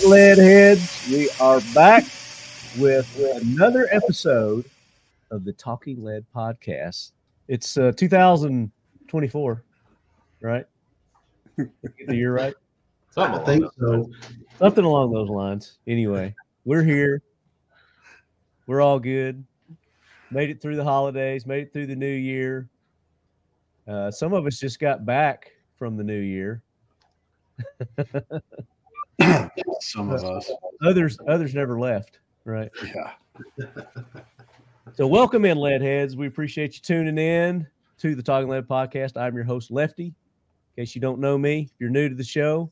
right, lead heads. We are back with another episode of the Talking Lead podcast. It's uh, 2024, right? Get the year right? I think so. Something along those lines. Anyway, we're here. We're all good. Made it through the holidays, made it through the new year. Uh, some of us just got back from the new year. Some of us. Others others never left, right? Yeah. So welcome in, lead heads. We appreciate you tuning in to the Talking Lead podcast. I'm your host, Lefty. In case you don't know me, if you're new to the show,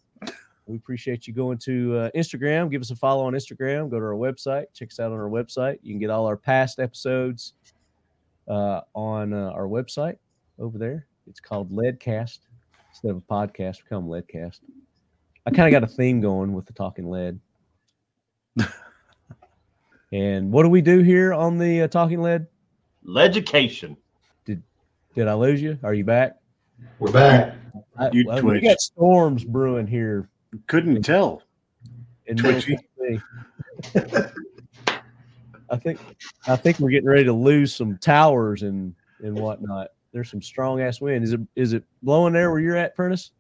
we appreciate you going to uh, Instagram. Give us a follow on Instagram. Go to our website. Check us out on our website. You can get all our past episodes uh, on uh, our website over there. It's called Leadcast instead of a podcast. Become Leadcast. I kind of got a theme going with the Talking Lead. and what do we do here on the uh, Talking Lead? Legication. Did did I lose you? Are you back? We're back. I, You well, we got storms brewing here Couldn't tell. in Twitchy. I think I think we're getting ready to lose some towers and and whatnot. There's some strong ass wind. Is it is it blowing there where you're at, Prentiss?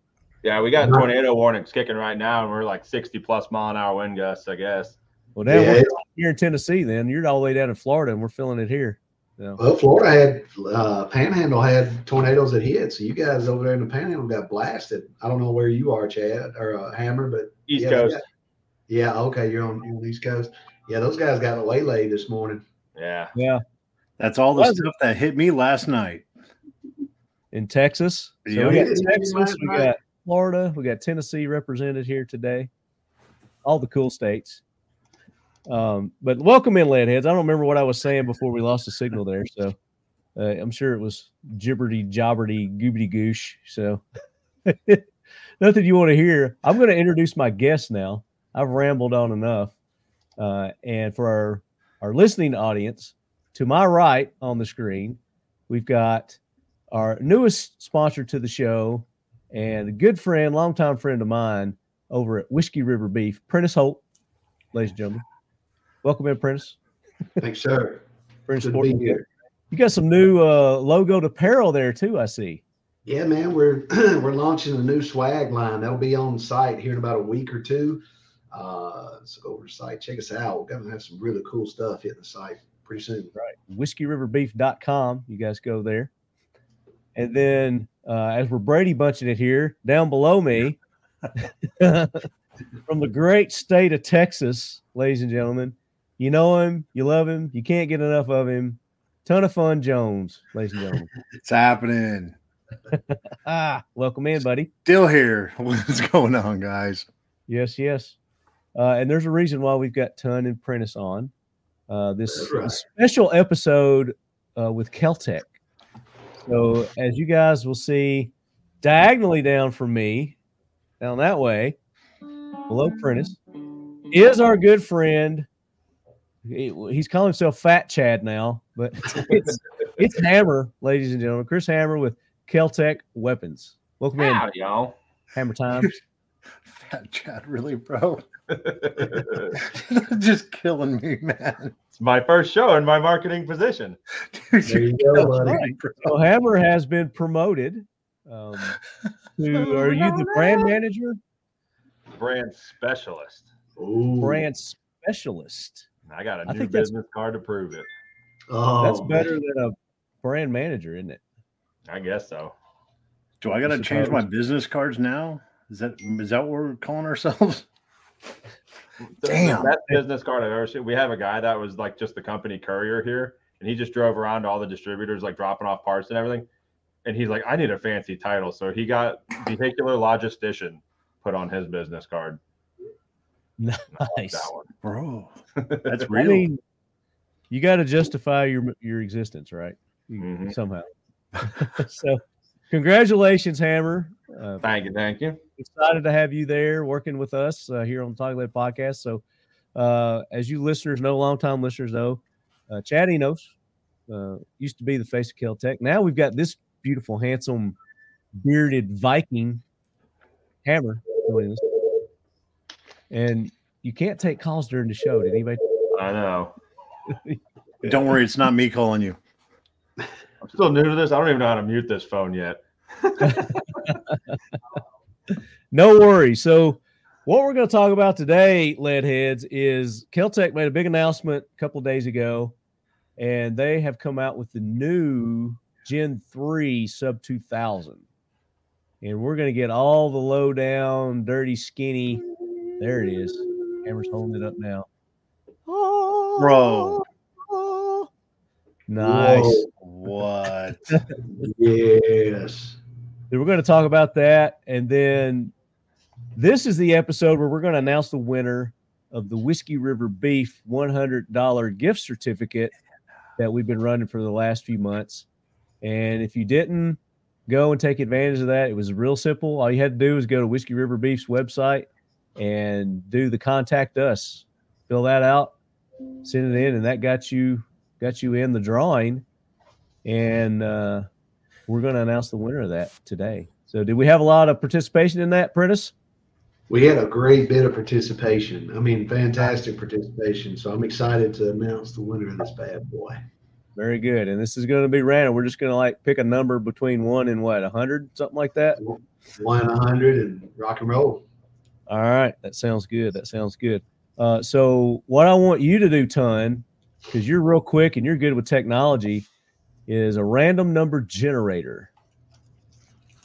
Yeah, we got tornado warnings kicking right now, and we're like 60 plus mile an hour wind gusts, I guess. Well, now Yeah. we're here in Tennessee. Then you're all the way down in Florida, and we're feeling it here. So, Well, Florida had uh, Panhandle had tornadoes that hit, so you guys over there in the Panhandle got blasted. I don't know where you are, Chad or uh, Hammer, but East yeah, Coast. Yeah, yeah, okay, you're on, you're on East Coast. Yeah, those guys got a waylaid this morning. Yeah. yeah, That's all the Was it? stuff that hit me last night. in Texas. So Yeah. we got Texas, we got Florida, we got Tennessee represented here today. All the cool states. Um, but welcome in, Leadheads. I don't remember what I was saying before we lost the signal there, so uh, I'm sure it was gibberty jobberty goobity goosh. So nothing you want to hear. I'm going to introduce my guest now. I've rambled on enough, uh, and for our our listening audience, to my right on the screen, we've got our newest sponsor to the show and a good friend, longtime friend of mine over at Whiskey River Beef, Prentiss Holt, ladies and gentlemen. Welcome in, Prentiss. Thanks, sir. Prentiss Good to be here. You got some new uh, logoed apparel there too, I see. Yeah, man, we're we're launching a new swag line that'll be on site here in about a week or two. Uh, so go over to site, check us out. We're gonna have some really cool stuff hitting the site pretty soon. Right. WhiskeyRiverBeef.com. You guys go there. And then uh, as we're Brady bunching it here, down below me, from the great state of Texas, ladies and gentlemen, you know him, you love him, you can't get enough of him. Ton of fun, Jones, ladies and gentlemen. It's happening. ah, welcome in, buddy. Still here. What's going on, guys? Yes, yes. Uh, and there's a reason why we've got Ton and Prentiss on uh, this right. special episode uh, with Keltec. So, as you guys will see, diagonally down from me, down that way, below Prentiss, is our good friend. he- he's calling himself Fat Chad now, but it's it's Hammer, ladies and gentlemen. Kris Hammer with Keltec Weapons. Welcome in, y'all. Hammer Time. Fat Chad, really, bro? Just killing me, man. My first show in my marketing position. Dude, There you go, buddy. me. So Hammer has been promoted. Um, to, are you the brand manager, Brand specialist. Ooh. brand specialist? I got a I new think that's- business card to prove it. Oh, That's man. better than a brand manager, isn't it? I guess so. Do I got to change my business cards now? Is that is that what we're calling ourselves? The- Damn. The best business card I've ever seen. We have a guy that was like just the company courier here, and he just drove around to all the distributors, like dropping off parts and everything. And he's like, I need a fancy title. So he got vehicular logistician put on his business card. And I like Nice. That one. Bro, that's I real. mean, you got to justify your your existence, right? You- Mhm. Somehow. so, congratulations, Hammer. Uh, Thank you. Thank you. Excited to have you there working with us uh, here on the Talk Lead podcast. So, uh, as you listeners know, longtime listeners know, uh, Chad Enos uh, used to be the face of Keltec. Now we've got this beautiful, handsome, bearded Viking hammer. joining us. and you can't take calls during the show. Did anybody? I know. Don't worry, it's not me calling you. I'm still new to this. I don't even know how to mute this phone yet. No worries. So, what we're going to talk about today, Leadheads, is Keltec made a big announcement a couple of days ago, and they have come out with the new Gen 3 Sub 2000. And we're going to get all the low down, dirty, skinny. There it is. Camera's holding it up now. Bro. Nice. What? Yes. We're going to talk about that. And then this is the episode where we're going to announce the winner of the Whiskey River Beef $100 gift certificate that we've been running for the last few months. And if you didn't go and take advantage of that, it was real simple. All you had to do was go to Whiskey River Beef's website and do the contact us, fill that out, send it in, and that got you got you in the drawing. And uh, we're going to announce the winner of that today. So, did we have a lot of participation in that, Prentiss? We had a great bit of participation. I mean, fantastic participation. So I'm excited to announce the winner of this bad boy. Very good. And this is going to be random. We're just going to like pick a number between one and what, a hundred, something like that. One hundred and rock and roll. All right, that sounds good. That sounds good. Uh, so, what I want you to do, Ton, because you're real quick and you're good with technology, is a random number generator.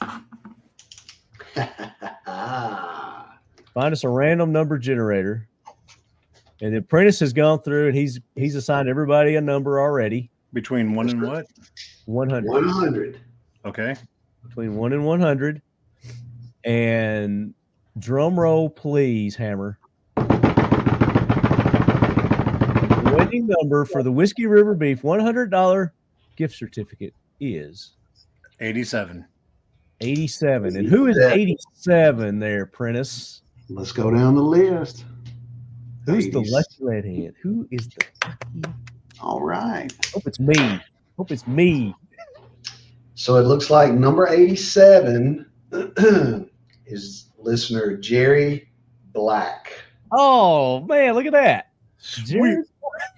Find us a random number generator. And then Prentiss has gone through and he's he's assigned everybody a number already. Between one and what? 100. One hundred. Okay. between one and 100. And drum roll, please, Hammer. The winning number for the Whiskey River Beef $100 gift certificate is 87. 87. And who is 87 there, Prentiss? Let's go down the list. Who's the 80s. lucky redhead? Who is the? All right. Hope it's me. Hope it's me. So it looks like number 87 is listener Jerry Black. Oh, man, look at that. Sweet.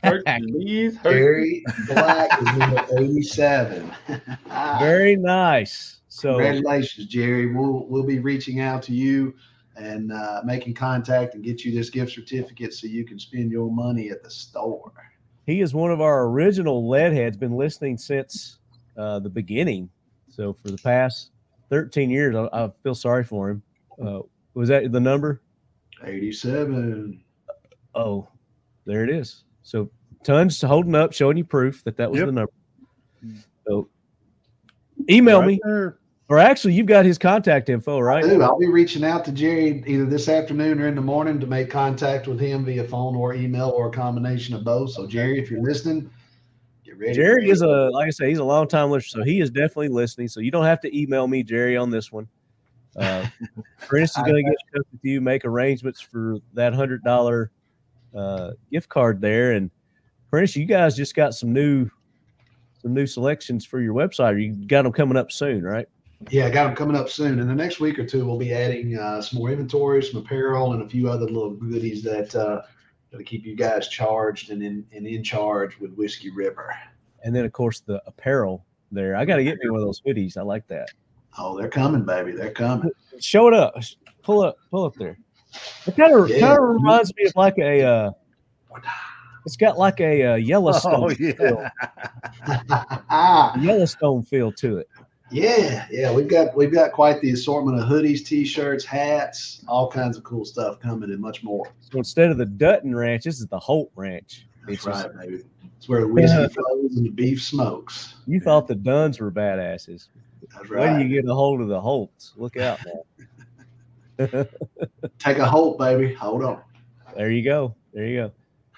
Hercules, Hercules. Jerry Black is number 87. Very nice. So, Congratulations, Jerry. We'll we'll be reaching out to you and uh, making contact and get you this gift certificate so you can spend your money at the store. he is one of our original lead heads been listening since uh, the beginning so for the past 13 years i, I feel sorry for him uh, was that the number 87. oh there it is so tons holding up showing you proof that that was Yep. the number so email Right me there. or actually you've got his contact info right Dude, I'll be reaching out to Jerry either this afternoon or in the morning to make contact with him via phone or email or a combination of both. So, Jerry, if you're listening, get ready. Jerry is a like I say, he's a long time listener, so he is definitely listening. So you don't have to email me, Jerry, on this one. Uh, Chris is going to get in touch with you, make arrangements for that hundred dollar uh, gift card there. And Chris, you guys just got some new some new selections for your website. You got them coming up soon, right? Yeah, I got them coming up soon. In the next week or two, we'll be adding uh, some more inventory, some apparel, and a few other little goodies that uh, that'll keep you guys charged and in and in charge with Whiskey River. And then of course the apparel there. I got to get me one of those hoodies. I like that. Oh, they're coming, baby. They're coming. Show it up. Pull up. Pull up there. It kind of Yeah. kind of reminds me of like a. Uh, it's got like a uh, Yellowstone. Oh, yeah. a Yellowstone feel to it. yeah, yeah. We've got we've got quite the assortment of hoodies, t-shirts, hats, all kinds of cool stuff coming, and much more. So instead of the Dutton Ranch, this is the Holt Ranch. That's It's right, baby. It's where the whiskey Yeah. flows and the beef smokes. You thought the Duttons were badasses. That's right. you get a hold of the Holts. Look out now. Take a hold, baby. Hold on. There you go. There you go.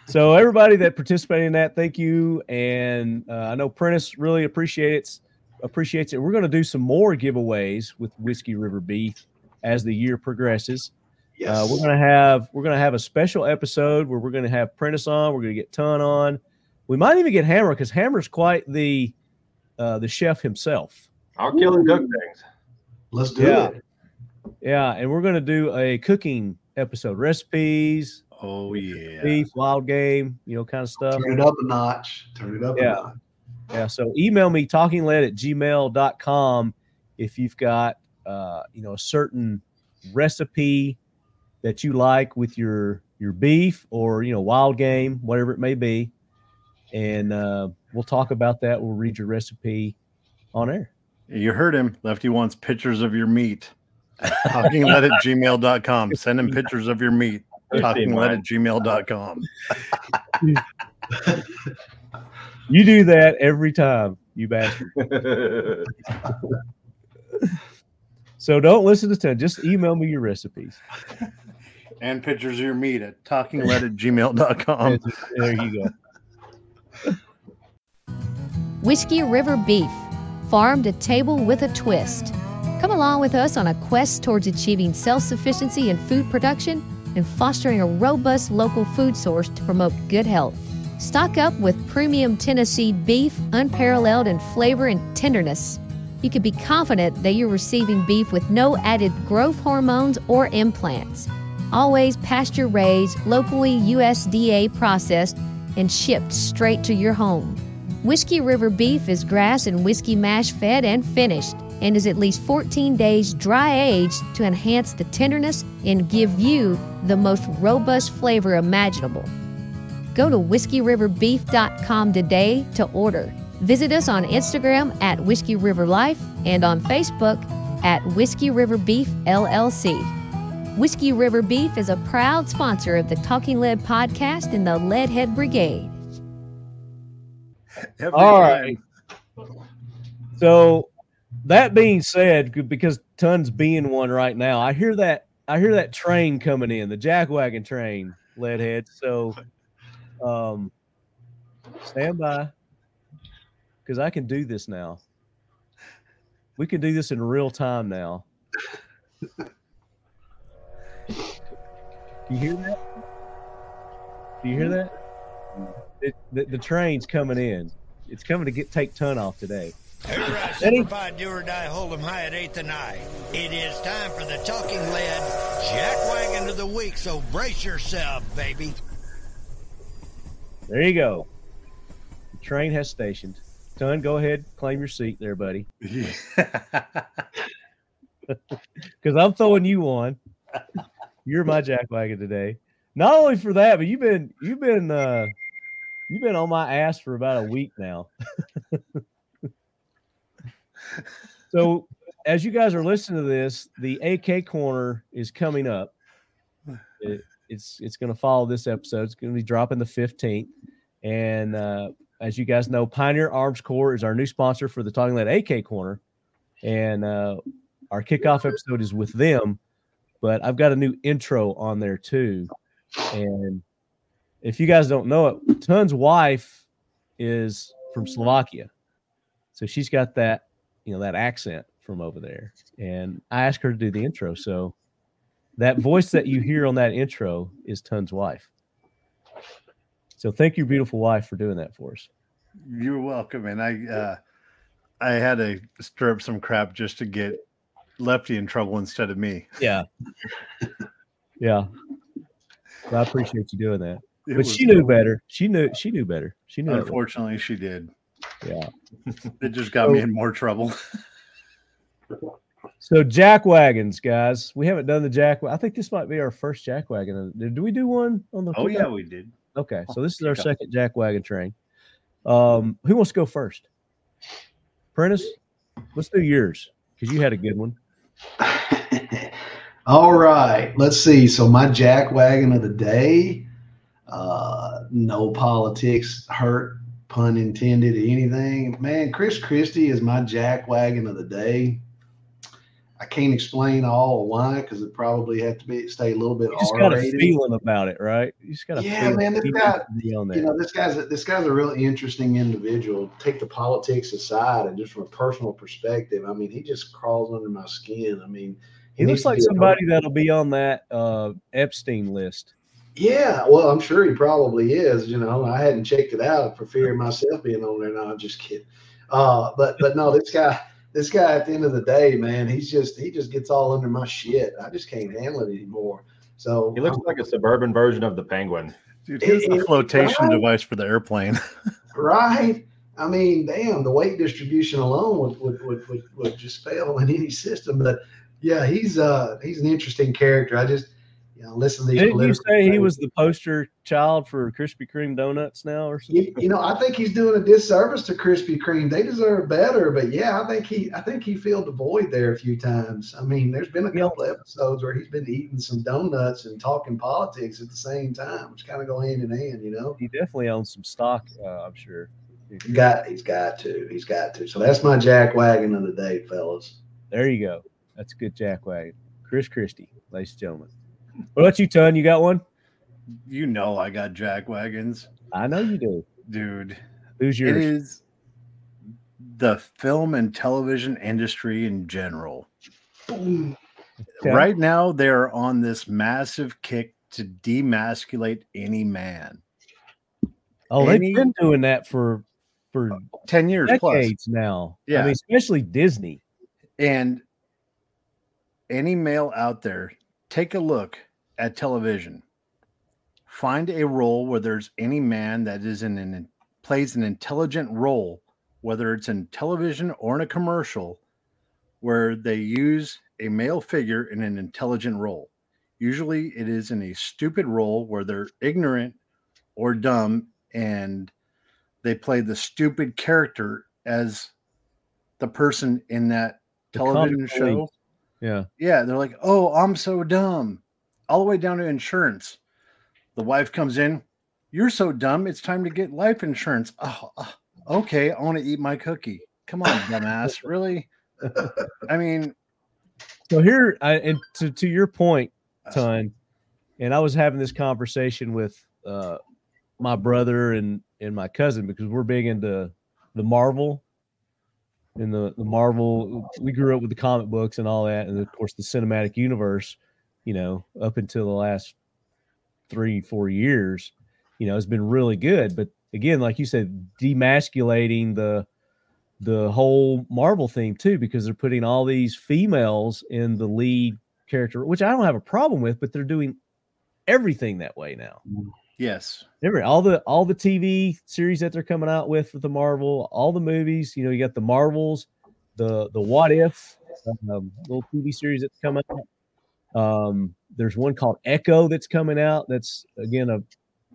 So everybody that participated in that, thank you. And uh, I know Prentiss really appreciates appreciates it. We're going to do some more giveaways with Whiskey River Beef as the year progresses. Yes. Uh, we're gonna have we're gonna have a special episode where we're gonna have Prentiss on. We're gonna get Ton on. We might even get Hammer because Hammer's quite the uh, the chef himself. I'll kill and cook things. Let's do Yeah. it. Yeah, and we're gonna do a cooking episode recipes, Oh yeah. beef, wild game, you know, kind of stuff. Turn it up a notch. Turn it up Yeah. a notch. Yeah. So email me talkinglead at gmail.com if you've got, uh, you know, a certain recipe that you like with your, your beef or, you know, wild game, whatever it may be. And uh, we'll talk about that. We'll read your recipe on air. You heard him. Lefty wants pictures of your meat. Talkinglead at gmail.com. Send him pictures of your meat. Talking Talkinglead at gmail.com. You do that every time, you bastard. So don't listen to 10. Just email me your recipes. And pictures of your meat at talkinglead at gmail.com. there you go. Whiskey River Beef, farmed to table with a twist. Come along with us on a quest towards achieving self sufficiency in food production and fostering a robust local food source to promote good health. Stock up with premium Tennessee beef, unparalleled in flavor and tenderness. You can be confident that you're receiving beef with no added growth hormones or implants. Always pasture raised, locally USDA processed, and shipped straight to your home. Whiskey River beef is grass and whiskey mash fed and finished and is at least 14 days dry aged to enhance the tenderness and give you the most robust flavor imaginable. Go to whiskeyriverbeef.com today to order. Visit us on Instagram at Whiskey River Life and on Facebook at Whiskey River Beef LLC. Whiskey River Beef is a proud sponsor of the Talking Lead podcast and the Leadhead Brigade. Every All time. So that being said, because tons being one right now, I hear that I hear that train coming in, the jackwagon train, leadhead. So um stand by because I can do this now. We can do this in real time now. Do you hear that? Do you hear that? It, the, the train's coming in. It's coming to get take ton off today. Hoorah, Ready? Semper Fi Do or Die Hold'em High at 8th and I. It is time for the Talking Lead Jackwagon of the Week, so brace yourself, baby. There you go. The train has stationed. Ton, go ahead, claim your seat there, buddy. Because I'm throwing you on. You're my jackwagon today. Not only for that, but you've been you've been uh you've been on my ass for about a week now. so as you guys are listening to this, the AK corner is coming up. It- it's it's going to follow this episode. It's going to be dropping the 15th. And uh, as you guys know, Pioneer Arms Corps is our new sponsor for the Talking Lead AK Corner. And uh, our kickoff episode is with them. But I've got a new intro on there too. And if you guys don't know it, Ton's wife is from Slovakia. So she's got that, you know, that accent from over there. And I asked her to do the intro. So that voice that you hear on that intro is Ton's wife. So thank you, beautiful wife, for doing that for us. You're welcome. And I uh I had to stir up some crap just to get Lefty in trouble instead of me. Yeah. yeah. I appreciate you doing that. It But she knew better. She knew she knew better. She knew Unfortunately, she did. Yeah. It just got me in more trouble. So jack wagons, guys. We haven't done the jack. I think this might be our first jack wagon. Did, did we do one on the? Oh kickoff? yeah, we did. Okay, so this is our second jack wagon train. Um, who wants to go first? Prentiss, let's do yours because you had a good one. All right, let's see. So my jack wagon of the day, uh, no politics hurt, pun intended, anything. Man, Chris Christie is my jack wagon of the day. I can't explain all why because it probably had to be stay a little bit You just got a R-rated. feeling about it, right? You just got a Yeah, feeling man, this he guy- needs to be on there. you know this guy's a, this guy's a really interesting individual take the politics aside and just from a personal perspective i mean he just crawls under my skin i mean he needs looks like somebody that'll be on that uh, Epstein list. Yeah well i'm sure he probably is you know i hadn't checked it out for fear of myself being on there no i'm just kidding uh but but no this guy this guy at the end of the day man he's just he just gets all under my shit i just can't handle it anymore So He looks like a suburban version of the penguin. Dude, here's the It- flotation right? device for the airplane. right. I mean, damn, the weight distribution alone would would, would, would, would just fail in any system. But yeah, he's uh he's an interesting character. I just you know listen to these. Didn't you say he was the poster child for Krispy Kreme donuts now or something? You, you know, I think he's doing a disservice to Krispy Kreme. They deserve better, but yeah, I think he, I think he filled the void there a few times. I mean, there's been a Yeah. couple episodes where he's been eating some donuts and talking politics at the same time, which kind of go hand in hand, you know. He definitely owns some stock, uh, I'm sure. He's got, he's got to, he's got to. So that's my jack wagon of the day, fellas. There you go. That's a good jack wagon. Chris Christie, ladies and gentlemen. What about you, Ton? You got one? you know I got jack wagons, I know you do. dude. Who's It yours? is the film and television industry in general. Boom. Okay. Right now, they're on this massive kick to demasculate any man. Oh, they've been doing that for for uh, 10 years plus. decades now. I Yeah. mean, especially Disney. And any male out there, take a look at television. Find a role where there's any man that is in an plays an intelligent role, whether it's in television or in a commercial, where they use a male figure in an intelligent role. Usually it is in a stupid role where they're ignorant or dumb and they play the stupid character as the person in that television show. Yeah. Yeah, they're like, "Oh, I'm so dumb." All the way down to insurance. The wife comes in, "You're so dumb. It's time to get life insurance." Oh, okay, I want to eat my cookie. Come on, dumbass. Really? I mean, So here, I, and to to your point, Ton, and I was having this conversation with uh, my brother and and my cousin because we're big into the Marvel and the the Marvel. We grew up with the comic books and all that, and of course the cinematic universe. You know, up until the last three four years, you know, has been really good. But again, like you said, demasculating the the whole Marvel theme too, because they're putting all these females in the lead character, which I don't have a problem with, but they're doing everything that way now. yes. Every all the all the TV series that they're coming out with with the Marvel, all the movies, you know, you got the Marvels, the the What If um, little TV series that's coming out. Um, there's one called Echo that's coming out. That's again a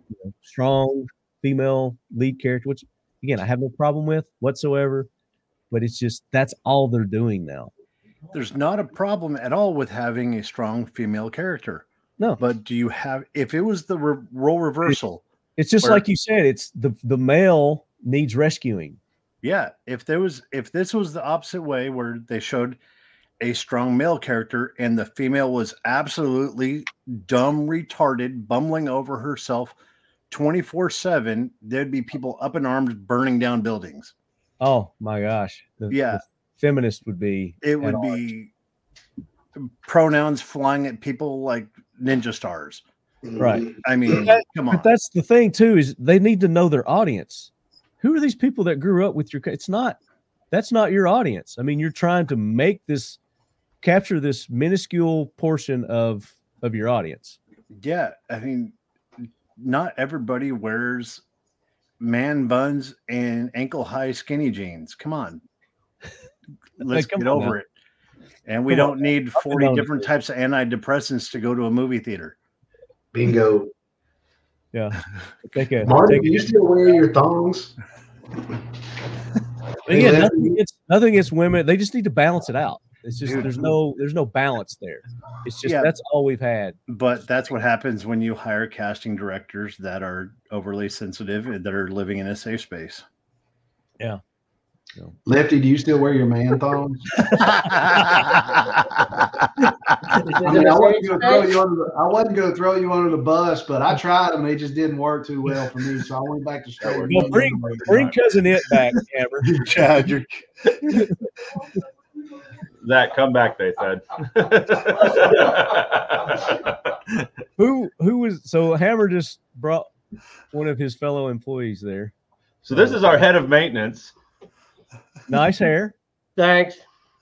you know, strong female lead character, which again I have no problem with whatsoever. But it's just that's all they're doing now. There's not a problem at all with having a strong female character. No. But do you have if it was the re- role reversal? It's just Where- like you said. It's the the male needs rescuing. Yeah, if there was if this was the opposite way where they showed a strong male character and the female was absolutely dumb, retarded, bumbling over herself 24/7, there'd be people up in arms burning down buildings. Oh my gosh. The, Yeah. the feminist would be. It would odds. be pronouns flying at people like ninja stars. Right. I mean, that- come on. But that's the thing too is they need to know their audience. Who are these people that grew up with your? It's not. That's not your audience. I mean, you're trying to make this capture this minuscule portion of of your audience. Yeah, I mean, not everybody wears man buns and ankle high skinny jeans. Come on, let's come get on over now. it. And we Come don't need forty different street. types of antidepressants to go to a movie theater. Bingo. Yeah. Take a, Marty, take do you still wear your thongs? Again, nothing against, nothing against women. They just need to balance it out. It's just there's no there's no balance there. It's just Yeah. that's all we've had. But that's what happens when you hire casting directors that are overly sensitive and that are living in a safe space. Lefty, do you still wear your man thongs? I mean, I wasn't going to throw you under the, I wasn't going to throw you under the bus, but I tried them. They just didn't work too well for me, so I went back to straight. Well, bring bring cousin it back, Hammer. Chad, you're Zach, come back, they said. Who who was so Hammer just brought one of his fellow employees there. so this is our head of maintenance. Nice hair. Thanks.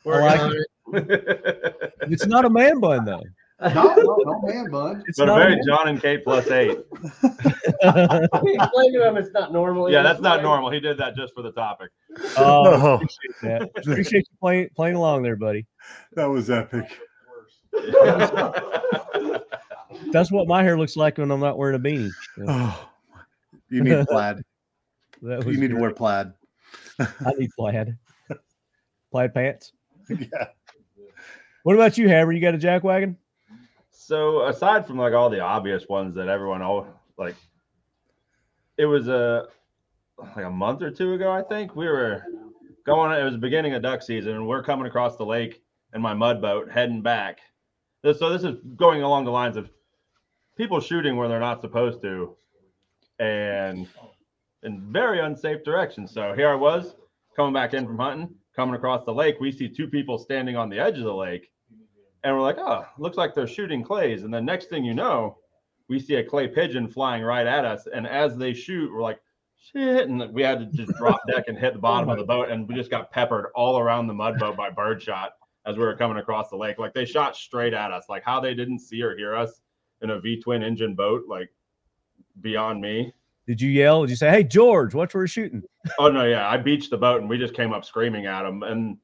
I like Working it. It's not a man bun though. No, no, no man bun. It's But a not very normal. John and Kate plus eight. I Explain to him it's not normal. Yeah, that's not normal. He did that just for the topic. Oh, Oh, appreciate that. Appreciate you playing playing along there, buddy. that was epic. That's what my hair looks like when I'm not wearing a beanie. So Oh, you need plaid. that You was need to wear plaid. I need plaid. Plaid pants. Yeah. What about you, Hammer? You got a jack wagon? So aside from like all the obvious ones that everyone all like, it was a like a month or two ago. I think we were going. It was the beginning of duck season, and we're coming across the lake in my mud boat heading back. This, so this is going along the lines of people shooting where they're not supposed to, and in very unsafe directions. So here I was coming back in from hunting, coming across the lake. We see two people standing on the edge of the lake and we're like, oh, looks like they're shooting clays. And then next thing you know, we see a clay pigeon flying right at us. And as they shoot, we're like, shit. And we had to just drop deck and hit the bottom of the boat. And we just got peppered all around the mud boat by birdshot as we were coming across the lake. Like they shot straight at us. Like how they didn't see or hear us in a V twin engine boat, like beyond me. Did you yell? Did you say, "Hey, George, watch where we're shooting"? Oh no, yeah, I beached the boat and we just came up screaming at them and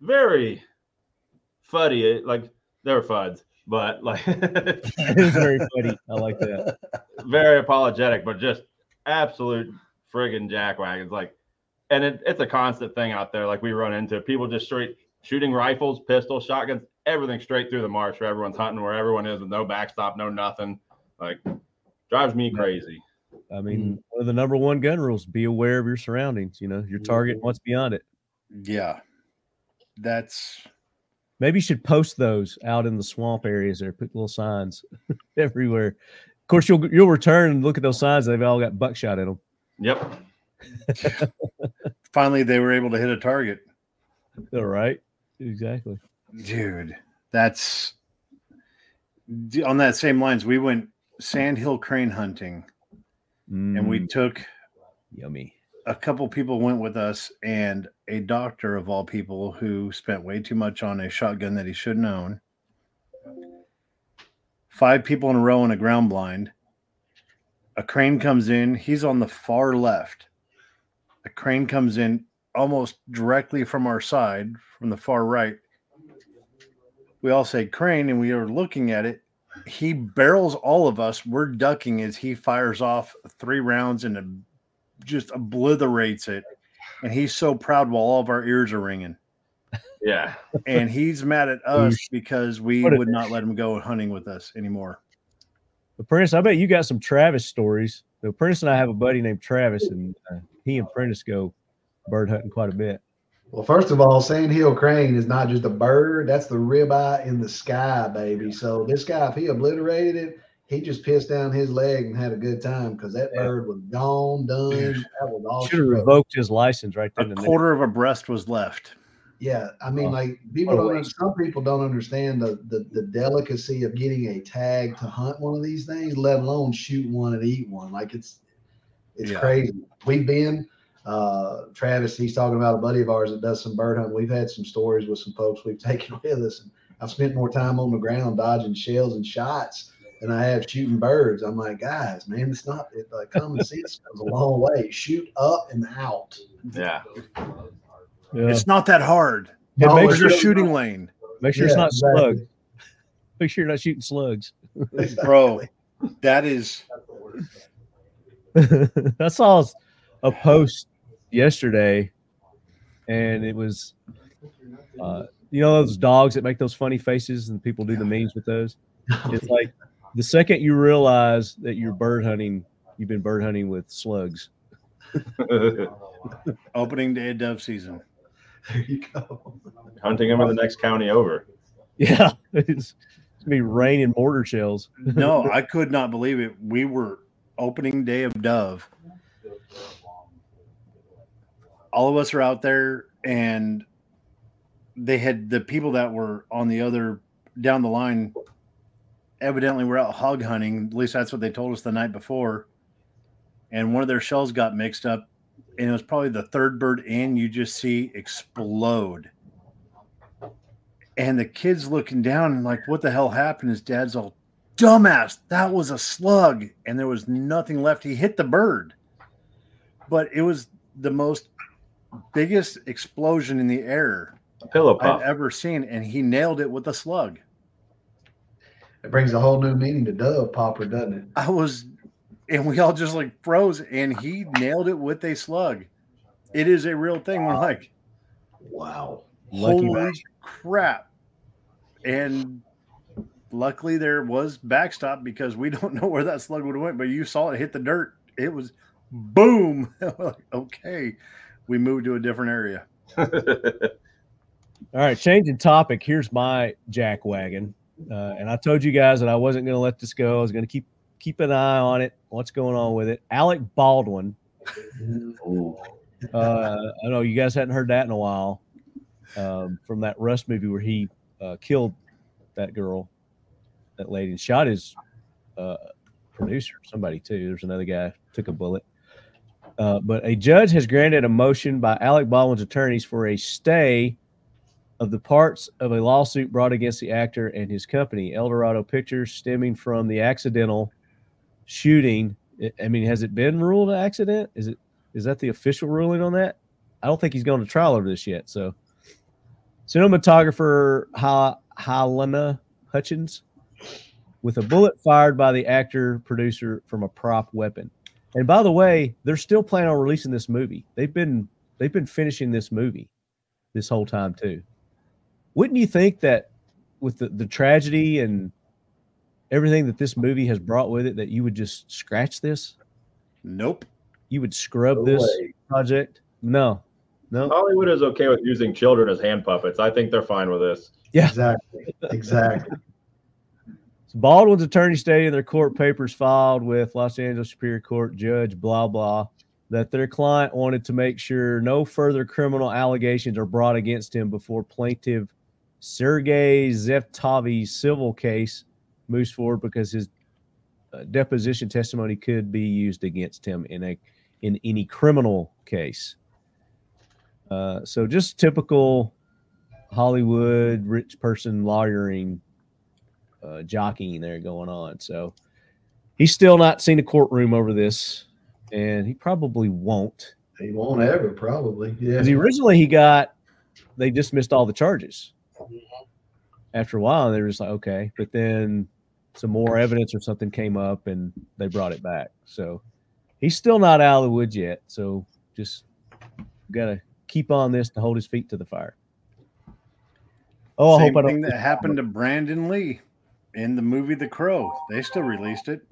very fuddy. Uh, like they were fuds, but like it was very funny. I like that. very apologetic, but just absolute friggin' jackwagons. Like, and it, it's a constant thing out there. Like we run into people just straight shooting rifles, pistols, shotguns, everything straight through the marsh where everyone's hunting, where everyone is with no backstop, no nothing. Like drives me crazy. I mean, mm-hmm. one of the number one gun rules: be aware of your surroundings. You know, your target, mm-hmm. and what's beyond it. Yeah. That's Maybe you should post those out in the swamp areas there. Put little signs everywhere. Of course, you'll you'll return and look at those signs. They've all got buckshot in them. Yep. finally they were able to hit a target. All right, exactly. Dude, that's on that same lines. We went sandhill crane hunting and we Mm, took yummy. a couple people went with us and a doctor of all people who spent way too much on a shotgun that he shouldn't own. Five people in a row in a ground blind. A crane comes in. He's on the far left. A crane comes in almost directly from our side, from the far right. We all say crane and we are looking at it. He barrels all of us. We're ducking as he fires off three rounds and just obliterates it. And he's so proud while all of our ears are ringing. Yeah. And he's mad at us because we would not let him go hunting with us anymore. But Prentiss, I bet you got some Travis stories. So Prentiss and I have a buddy named Travis, and uh, he and Prentiss go bird hunting quite a bit. Well, first of all, sandhill crane is not just a bird; that's the ribeye in the sky, baby. So this guy, if he obliterated it, he just pissed down his leg and had a good time because that Yeah. bird was gone, done. Dude. That was all. Should have revoked his license right A then and there. quarter of a breast was left. Yeah, I mean, Oh, like people what don't. Some people don't understand the, the the delicacy of getting a tag to hunt one of these things, let alone shoot one and eat one. Like it's it's Yeah. crazy. We've been uh Travis. He's talking about a buddy of ours that does some bird hunting. We've had some stories with some folks we've taken with us, and I've spent more time on the ground dodging shells and shots than I have shooting birds. I'm like, guys, man, it's not it, like common sense goes a long way. Shoot up and out. Yeah. Yeah. It's not that hard. And Oh, make There's sure, a shooting lane, make sure it's not exactly. slugs. Make sure you're not shooting slugs. bro. That is that's all a post yesterday, and it was, uh, you know, those dogs that make those funny faces, and people do the memes with those. It's like the second you realize that you're bird hunting, you've been bird hunting with slugs. opening day of dove season. There you go. Hunting them in the next county over. Yeah, it's, it's gonna be raining mortar shells. No, I could not believe it. We were opening day of dove. All of us are out there, and they had the people that were on the other down the line. Evidently, were out hog hunting. At least that's what they told us the night before. And one of their shells got mixed up, and it was probably the third bird in. You just see explode, And the kid's looking down and like, what the hell happened? His dad's all, dumbass, that was a slug. And there was nothing left. He hit the bird. But it was the most biggest explosion in the air A pillow I've ever seen. And he nailed it with a slug. It brings a whole new meaning to dove popper, doesn't it? I was, and we all just like froze, and he nailed it with a slug. It is a real thing. We're like, Wow. Lucky holy crap. And luckily there was backstop because we don't know where that slug would have went, but you saw it hit the dirt. It was boom. Okay. We moved to a different area. All right, changing topic. Here's my jack wagon, uh, and I told you guys that I wasn't going to let this go. I was going to keep keep an eye on it. What's going on with it? Alec Baldwin. Ooh. Uh, I know you guys hadn't heard that in a while um, from that Rust movie where he uh, killed that girl, that lady, and shot his uh, producer, somebody too. There's another guy took a bullet. Uh, but a judge has granted a motion by Alec Baldwin's attorneys for a stay of the parts of a lawsuit brought against the actor and his company, Eldorado Pictures, stemming from the accidental shooting. I- mean, has it been ruled an accident? Is it is that the official ruling on that? I don't think he's going to trial over this yet. So, cinematographer ha- Halyna Hutchins with a bullet fired by the actor producer from a prop weapon. And by the way, they're still planning on releasing this movie. They've been they've been finishing this movie this whole time too. Wouldn't you think that with the, the tragedy and everything that this movie has brought with it that you would just scratch this? Nope. You would scrub No this way. project? No. No. Hollywood is okay with using children as hand puppets. I think they're fine with this. Yeah. Exactly. Exactly. Baldwin's attorney stated in their court papers filed with Los Angeles Superior Court Judge blah blah that their client wanted to make sure no further criminal allegations are brought against him before plaintiff Sergei Zevtavi's civil case moves forward because his uh, deposition testimony could be used against him in a in any criminal case. Uh, so just typical Hollywood rich person lawyering uh, jockeying there going on. So he's still not seen a courtroom over this, and he probably won't. He won't ever, probably. Yeah. 'Cause he originally he got they dismissed all the charges. After a while, they were just like, okay, but then some more evidence or something came up, and they brought it back. So he's still not out of the woods yet. So just gotta keep on this to hold his feet to the fire. Oh, I Same hope I don't. that happened to Brandon Lee in the movie The Crow. They still released it.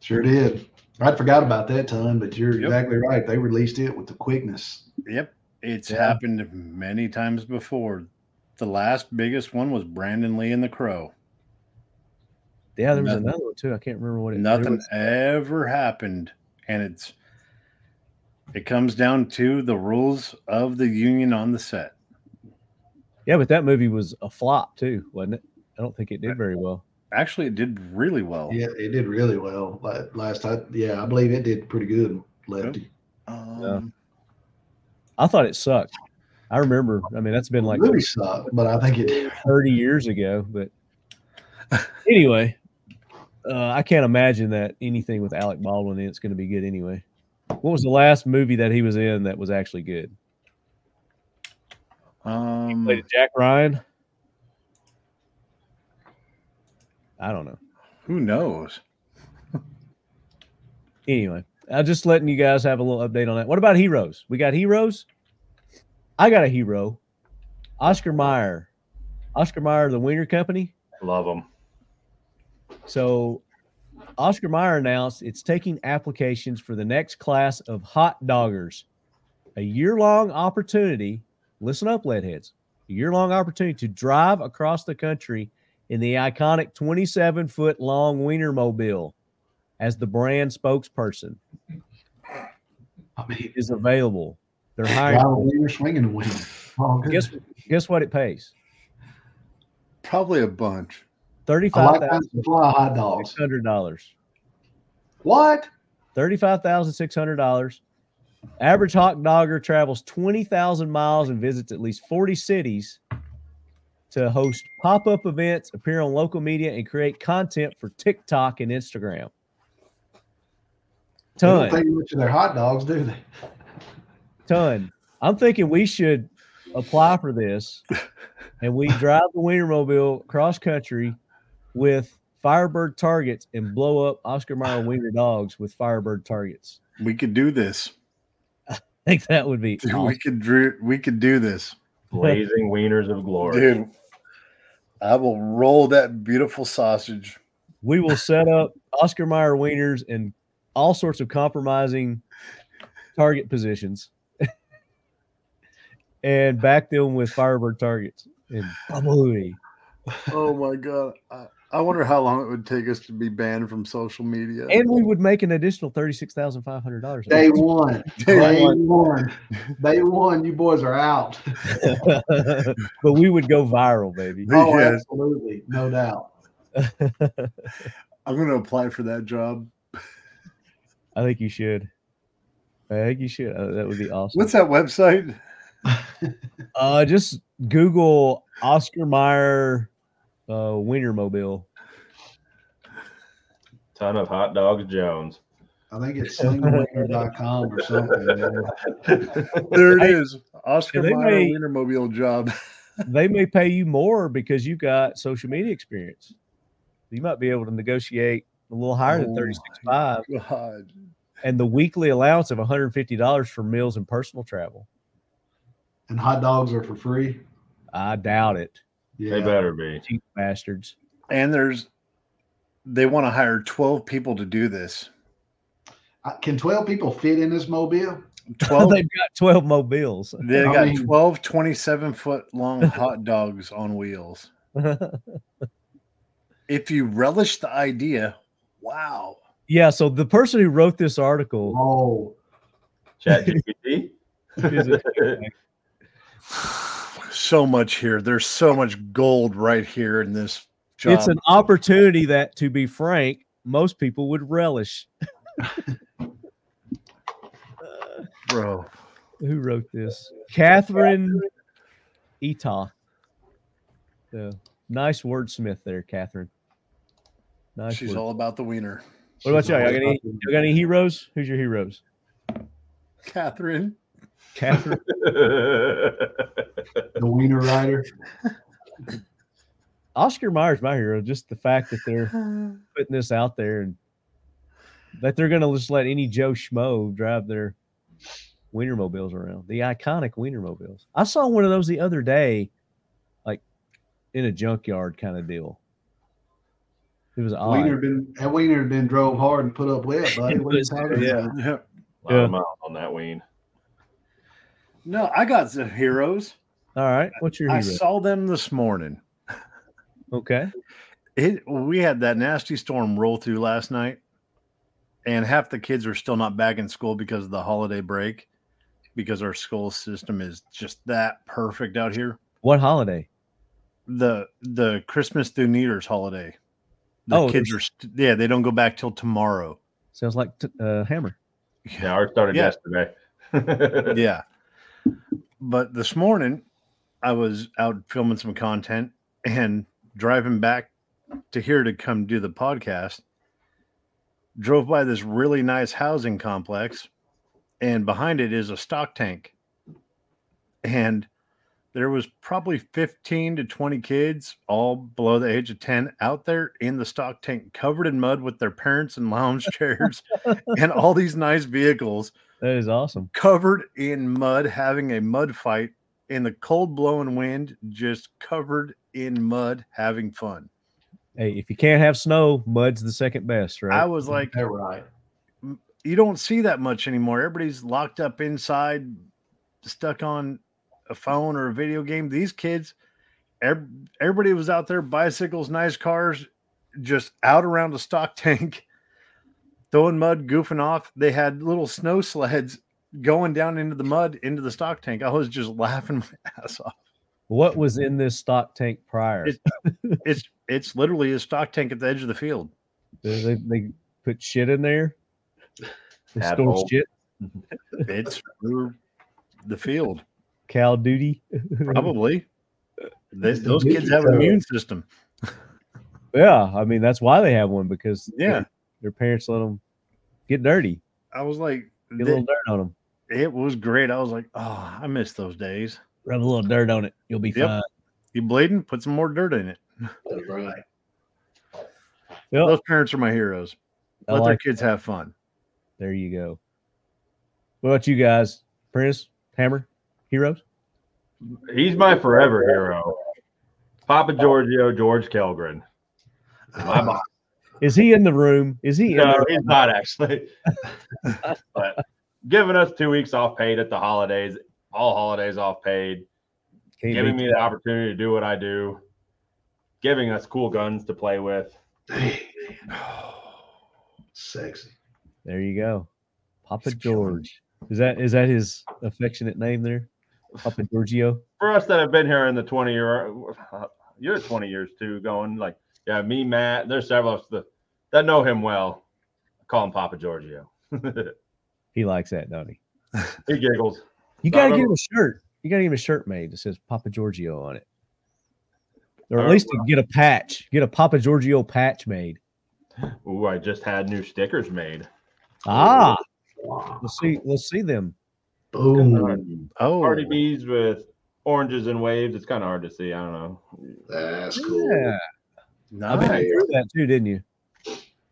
Sure did. I'd forgot about that time, but you're Yep. exactly right. They released it with the quickness. Yep. It's Yeah. happened many times before. The last biggest one was Brandon Lee and The Crow. Yeah, there was Nothing- another one too. I can't remember what it. there Nothing was- ever happened. And it's it comes down to the rules of the union on the set. Yeah, but that movie was a flop too, wasn't it? I don't think it did very well. Actually, it did really well. Yeah, it did really well. Like last time, yeah, I believe it did pretty good. Lefty. Um, I thought it sucked. I remember. I mean, that's been like movie sucked, but I think it did. 30 years ago. But anyway, uh, I can't imagine that anything with Alec Baldwin in it's going to be good anyway. What was the last movie that he was in that was actually good? um, Played Jack Ryan. I don't know. who knows? Anyway, I'm just letting you guys have a little update on that. What about heroes? We got heroes. I got a hero, Oscar Mayer. Oscar Mayer, the Wiener Company. Love them. So, Oscar Mayer announced it's taking applications for the next class of hot doggers, a year long opportunity. Listen up, leadheads. A year long opportunity to drive across the country in the iconic 27 foot long Wienermobile as the brand spokesperson I mean, is available. They're while hiring. we were swinging the wind. Oh, good. Guess guess what it pays? Probably a bunch. I Thirty-five like that thousand supply of hot six dogs. hundred dollars. What? Thirty-five thousand six hundred dollars. Average hot dogger travels twenty thousand miles and visits at least forty cities to host pop up events, appear on local media, and create content for TikTok and Instagram. They don't Ton, think much of their hot dogs, do they? Ton. I'm thinking we should apply for this and we drive the Wienermobile cross country with Firebird targets and blow up Oscar Mayer Wiener dogs with Firebird targets. We could do this. I think that would be Dude, awesome. We could dr- we could do this. Blazing wieners of glory. Dude, I will roll that beautiful sausage. we will set up Oscar Mayer wieners in all sorts of compromising target positions and back them with Firebird targets and bubbly. Oh my god. I, I wonder how long it would take us to be banned from social media. And we would make an additional thirty-six thousand five hundred dollars. Day one. Day Day one. one. Day one. You boys are out. but we would go viral, baby. Oh, Yes. absolutely. No doubt. I'm going to apply for that job. I think you should. I think you should. Uh, that would be awesome. What's that website? Uh, just Google Oscar Mayer uh, Wienermobile. Ton of hot dogs Jones. I think it's slingwinner.com or something. man. There it Hey, is. Oscar they Mayer may- Wienermobile job. they may pay you more because you've got social media experience. You might be able to negotiate a little higher than Oh, thirty six five, God. and the weekly allowance of one hundred fifty dollars for meals and personal travel. And hot dogs are for free. I doubt it, They better be. cheap bastards. And there's they want to hire 12 people to do this. Uh, Can 12 people fit in this mobile? 12 They've got twelve mobiles. they I got mean- 12 27 foot long hot dogs on wheels. If you relish the idea, wow. yeah. So the person who wrote this article Oh, Chat GPT. Is a- So much here. There's so much gold right here in this job. it's an opportunity that, to be frank, most people would relish. bro. Who wrote this? Catherine Etah. So nice wordsmith there, Catherine. Nice. She's word. all about the wiener. what about she's y'all? Y'all got, any, y'all got any heroes? Who's your heroes? Catherine. Catherine. the wiener rider. Oscar Mayer's my hero. Just the fact that they're putting this out there and that they're going to just let any Joe Schmo drive their Wienermobiles around. The iconic Wienermobiles. I saw one of those the other day, like in a junkyard kind of deal. It was odd. Wiener been that wiener been drove hard and put up with, buddy. What are you talking Yeah. about? Yeah. A lot of miles on that ween. No, I got some heroes. All right. What's your I saw them this morning. okay. It we had that nasty storm roll through last night, and half the kids are still not back in school because of the holiday break, because our school system is just that perfect out here. What holiday? The the Christmas through New Year's holiday. The Oh, kids are st- yeah, they don't go back till tomorrow. Sounds like t- uh, Hammer. Yeah, ours started Yeah. yesterday. yeah. But this morning, I was out filming some content and driving back to here to come do the podcast. Drove by this really nice housing complex, and behind it is a stock tank. And there was probably 15 to 20 kids, all below the age of 10, out there in the stock tank, covered in mud with their parents and lounge chairs and all these nice vehicles That is awesome. covered in mud, having a mud fight in the cold blowing wind, just covered in mud, having fun. Hey, if you can't have snow, mud's the second best, right? I was like, They're right. you don't see that much anymore. Everybody's locked up inside, stuck on a phone or a video game. These kids, everybody was out there, bicycles, nice cars, just out around the stock tank, throwing mud, goofing off. They had little snow sleds going down into the mud into the stock tank. I was just laughing my ass off. what was in this stock tank prior? It- It's it's literally a stock tank at the edge of the field. They, they, they put shit in there. They store shit. It's for the field, Cow duty. probably. They, those kids have an immune system. Yeah, I mean that's why they have one because Yeah. their, their parents let them get dirty, I was like, get a little dirt on them, it was great. I was like, oh, I miss those days. rub a little dirt on it, you'll be Yep. fine. You bleeding? Put some more dirt in it. That's right. Yep. Those parents are my heroes. I Let their like kids have fun. There you go. What about you guys? Prentiss Hammer, heroes? He's my forever hero. Papa Giorgio, George Kellgren. My boss. Is he in the room? Is he in No, the he's not actually. but giving us two weeks off paid at the holidays, all holidays off paid, Can't giving me the opportunity to do what I do, giving us cool guns to play with. Dang, man. Sexy. There you go. Papa George. Is that is that his affectionate name there? Papa Giorgio? For us that have been here in the 20 year, you're 20 years too, going like, yeah, me, Matt, there's several of us that, that know him well. I call him Papa Giorgio. He likes that, don't he? he giggles. You gotta remember- get him a shirt. You gotta get him a shirt made that says Papa Giorgio on it. Or at Uh, least get a patch. Get a Papa Giorgio patch made. Ooh, I just had new stickers made. Ah, let's see. Let's see them. Boom. Oh, Party bees with oranges and waves. It's kind of hard to see. I don't know. That's cool. Yeah. I bet nice. you drew that too, didn't you?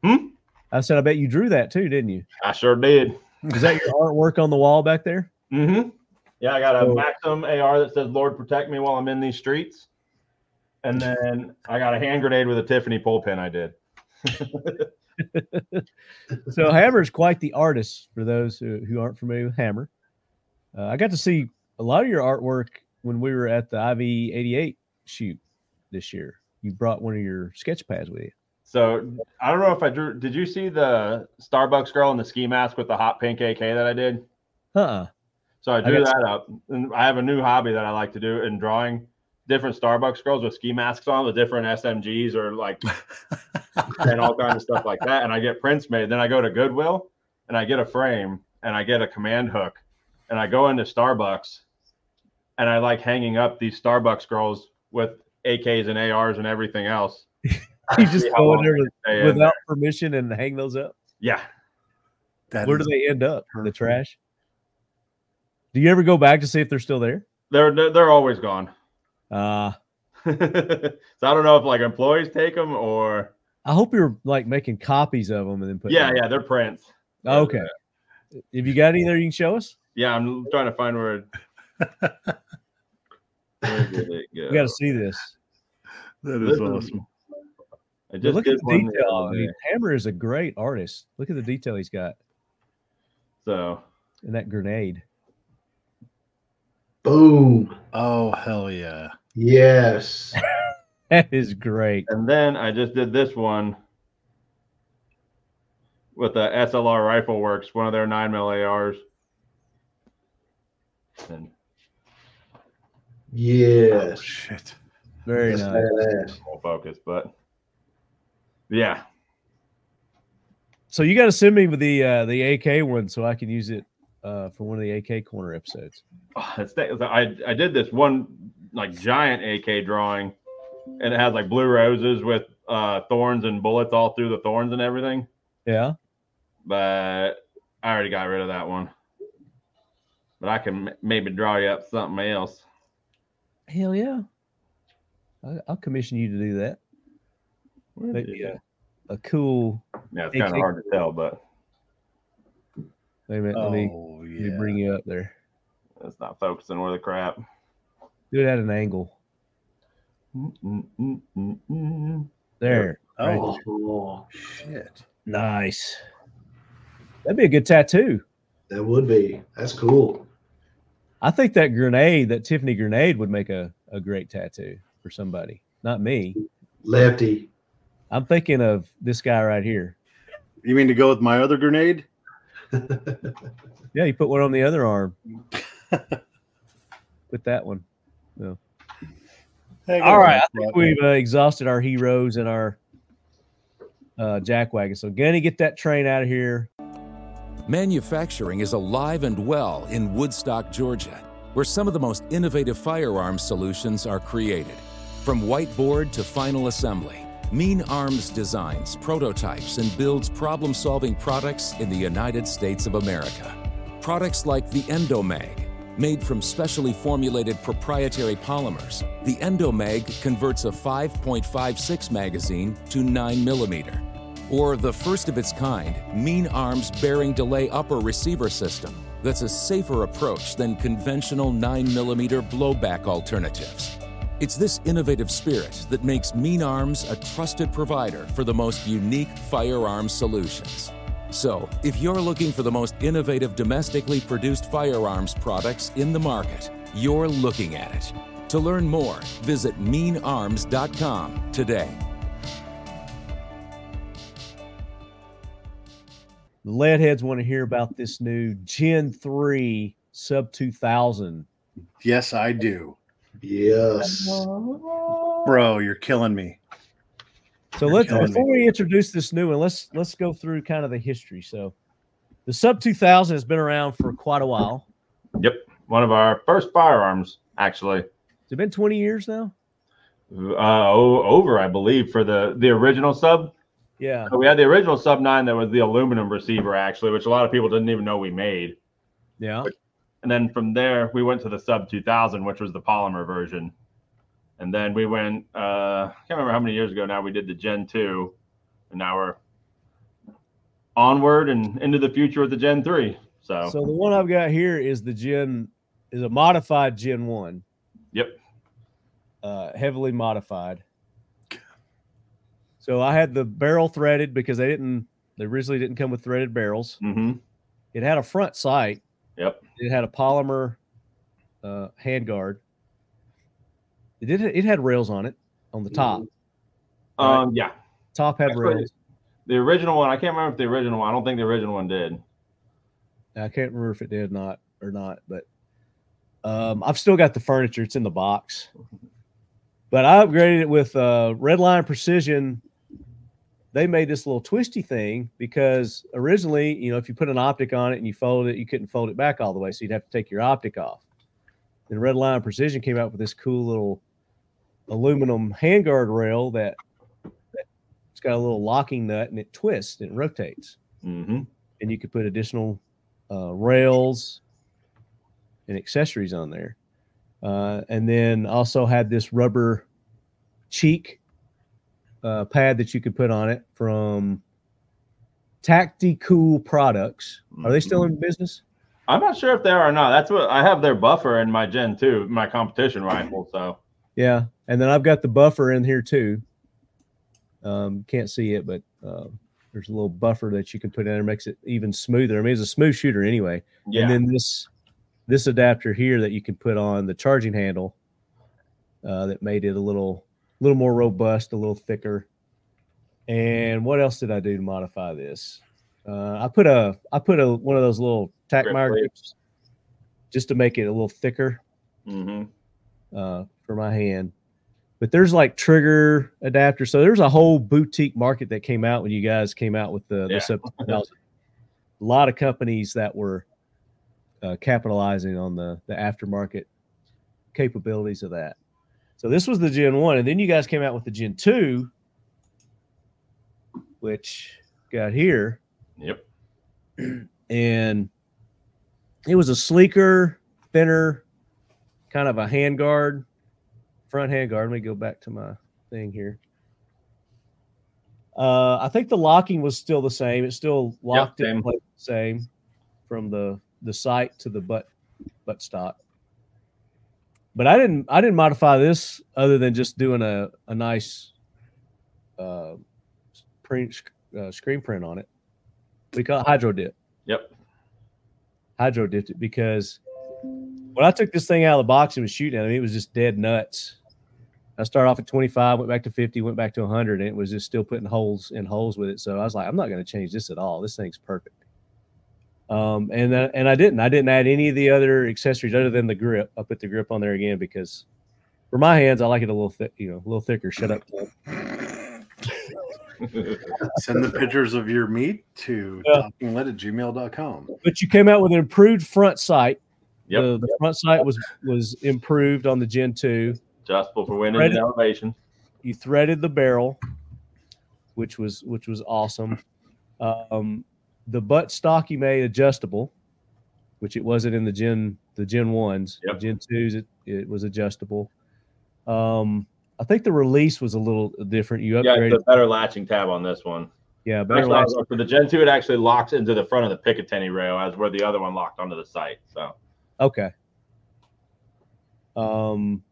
Hmm? I said, I bet you drew that too, didn't you? I sure did. Is that your artwork on the wall back there? Mm-hmm. Yeah, I got a So- Maxim AR that says "Lord protect me while I'm in these streets," and then I got a hand grenade with a Tiffany pole pin. I did. So Hammer is quite the artist for those who, who aren't familiar with Hammer. Uh, I got to see a lot of your artwork when we were at the IV88 shoot this year. You brought one of your sketch pads with you. So I don't know if I drew. Did you see the Starbucks girl in the ski mask with the hot pink AK that I did? Uh-uh. So I drew got that up, and I have a new hobby that I like to do in drawing different Starbucks girls with ski masks on, with different SMGs or like and all kinds of stuff like that. And I get prints made. Then I go to Goodwill and I get a frame and I get a command hook and I go into Starbucks and I like hanging up these Starbucks girls with AKs and ARs and everything else. You just See go in there they with- stay in without permission and hang those up. Yeah. That Where do they end up? In the trash? Do you ever go back to see if they're still there? They're they're, they're always gone. Uh, so I don't know if like employees take them or I hope you're like making copies of them and then put. yeah, yeah, they're prints. Okay. Have you got any there you can show us? Yeah, I'm trying to find where. It, where go? We got to see this. That is awesome. I just look at the one the detail. I mean. Hammer is a great artist. Look at the detail he's got So and that grenade. Boom. Oh hell yeah! Yes. That is great. and then I just did this one with the SLR Rifle Works, one of their nine mil ARs. And Yes. Shit. Very That's nice. badass. full focus, but yeah, So you got to send me the uh, the AK one so I can use it uh, for one of the AK corner episodes. Oh, it's I I did this one like giant AK drawing, and it has like blue roses with uh thorns and bullets all through the thorns and everything. Yeah. But I already got rid of that one. But I can m- maybe draw you up something else. Hell yeah. I, I'll commission you to do that. Where Maybe a, a cool. Yeah, it's kind of hard to tell, but Wait a minute. Let me, Oh let me bring you up there. it's not focusing worth the crap. Do it at an angle. There. Right. Oh, Shit. Nice. That'd be a good tattoo. that would be. That's cool. I think that grenade, that Tiffany grenade, would make a, a great tattoo for somebody. Not me. Lefty. I'm thinking of this guy right here. You mean to go with my other grenade? Yeah, you put one on the other arm. Put that one. Hey, All right, I go think we've uh, exhausted our heroes and our uh, jackwagon. So, Gunny, get that train out of here. Manufacturing is alive and well in Woodstock, Georgia. where some of the most innovative firearms solutions are created. From whiteboard to final assembly, Mean Arms designs, prototypes, and builds problem solving products in the United States of America. Products like the Endomag, made from specially formulated proprietary polymers, the Endomag converts a 5.56 magazine to 9mm. Or the first of its kind, Mean Arms bearing delay upper receiver system that's a safer approach than conventional 9mm blowback alternatives. It's this innovative spirit that makes Mean Arms a trusted provider for the most unique firearm solutions. So, if you're looking for the most innovative domestically produced firearms products in the market, you're looking at it. To learn more, visit meanarms.com today. Leadheads want to hear about this new Gen 3 Sub 2000. Yes, I do. Yes. Bro, you're killing me. So You're let's killing before we introduce this new one, let's let's go through kind of the history. So the Sub 2000 has been around for quite a while. Yep, one of our first firearms, actually. It's it been 20 years now? Uh, over, I believe, for the the original sub. Yeah. So we had the original sub nine that was the aluminum receiver, actually, which a lot of people didn't even know we made. Yeah. And then from there, we went to the sub 2000, which was the polymer version. And then we went, uh, I can't remember how many years ago now we did the Gen 2. And now we're onward and into the future with the Gen 3. So, So the one I've got here is the Gen is a modified Gen 1. yep. uh, heavily modified. So I had the barrel threaded because they didn't. They originally didn't come with threaded barrels. hmm It had a front sight. Yep. It had a polymer uh, handguard. It did. It had rails on it on the top. Right. Um, yeah. Top had Actually, rails. The original one, I can't remember if the original one, I don't think the original one did. I can't remember if it did not or not, but um, I've still got the furniture. It's in the box. But I upgraded it with uh, Redline Precision. They made this little twisty thing because originally, you know, if you put an optic on it and you fold it, you couldn't fold it back all the way, so you'd have to take your optic off. Then Redline Precision came out with this cool little aluminum handguard rail that, that it's got a little locking nut and it twists and it rotates hmm and you could put additional uh, rails and accessories on there. Uh, and then also had this rubber cheek uh, pad that you could put on it from Tacticool Products. Are they still in business? I'm not sure if they are or not. That's what I have their buffer in my Gen 2, my competition rifle. So, Yeah. And then I've got the buffer in here too. Um, can't see it, but uh, there's a little buffer that you can put in there, makes it even smoother. I mean, it's a smooth shooter anyway. yeah. And then this this adapter here that you can put on the charging handle uh, that made it a little little more robust, a little thicker. And what else did I do to modify this? Uh, I put a I put a one of those little tack Grip mire grips just to make it a little thicker hmm uh, for my hand. But there's like trigger adapter, So there's a whole boutique market that came out when you guys came out with the, Yeah. the sub 2000. A lot of companies that were uh, capitalizing on the the aftermarket capabilities of that. So this was the Gen One, and then you guys came out with the Gen Two, which got here Yep. and it was a sleeker, thinner, kind of a handguard, front handguard. Let me go back to my thing here. Uh, I think the locking was still the same. It's still locked same. in place same from the the sight to the butt butt stock. But I didn't I didn't modify this other than just doing a a nice uh, print uh, screen print on it. We call it hydro dip Yep. hydro dipped it because when I took this thing out of the box and was shooting at it, it was just dead nuts. I started off at 25, went back to 50, went back to 100, and it was just still putting holes in holes with it. So I was like, I'm not going to change this at all. This thing's perfect. Um, and uh, and I didn't. I didn't add any of the other accessories other than the grip. I put the grip on there again because for my hands, I like it a little thick, you know, a little thicker. Shut up. Send the pictures of your meat to Yeah. talkinglead at gmail.com. But you came out with an improved front sight. Yep. The, the front sight was was improved on the Gen two. Adjustable for wind Right. and elevation. You threaded the barrel, which was which was awesome. Um, the butt stock you made adjustable, which it wasn't in the Gen the Gen ones. Yep. Gen twos it, it was adjustable. Um, I think the release was a little different. You upgraded, it's a better latching tab on this one. yeah, better Actually, for the Gen 2, it actually locks into the front of the Picatinny rail as where the other one locked onto the sight. So Okay. Um,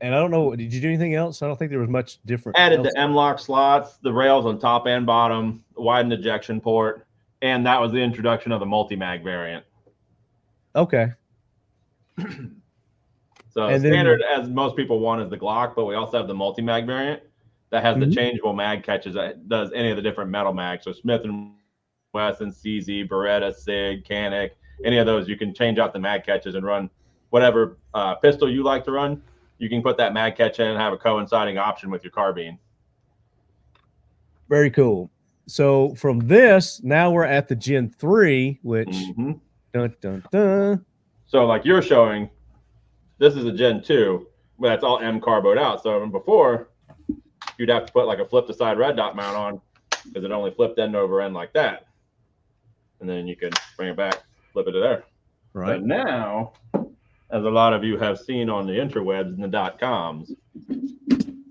and I don't know. Did you do anything else? I don't think there was much different. added else. the M-LOK slots, the rails on top and bottom, widened ejection port, and that was the introduction of the multi mag variant. Okay. So And then- standard, as most people want, is the Glock, but we also have the multi mag variant that has Mhm. the changeable mag catches that does any of the different metal mags. So Smith and Wesson, CZ, Beretta, Sig, Canik, any of those, you can change out the mag catches and run whatever uh, pistol you like to run. You can put that mag catch in and have a coinciding option with your carbine. Very cool. So from this, now we're at the Gen three, which Mhm. dun dun dun. So like you're showing, this is a Gen 2, but that's all M carboed out. So before, you'd have to put like a flip to side red dot mount on because it only flipped end over end like that. And then you could bring it back, flip it to there. Right. But now, as a lot of you have seen on the interwebs and the dot coms,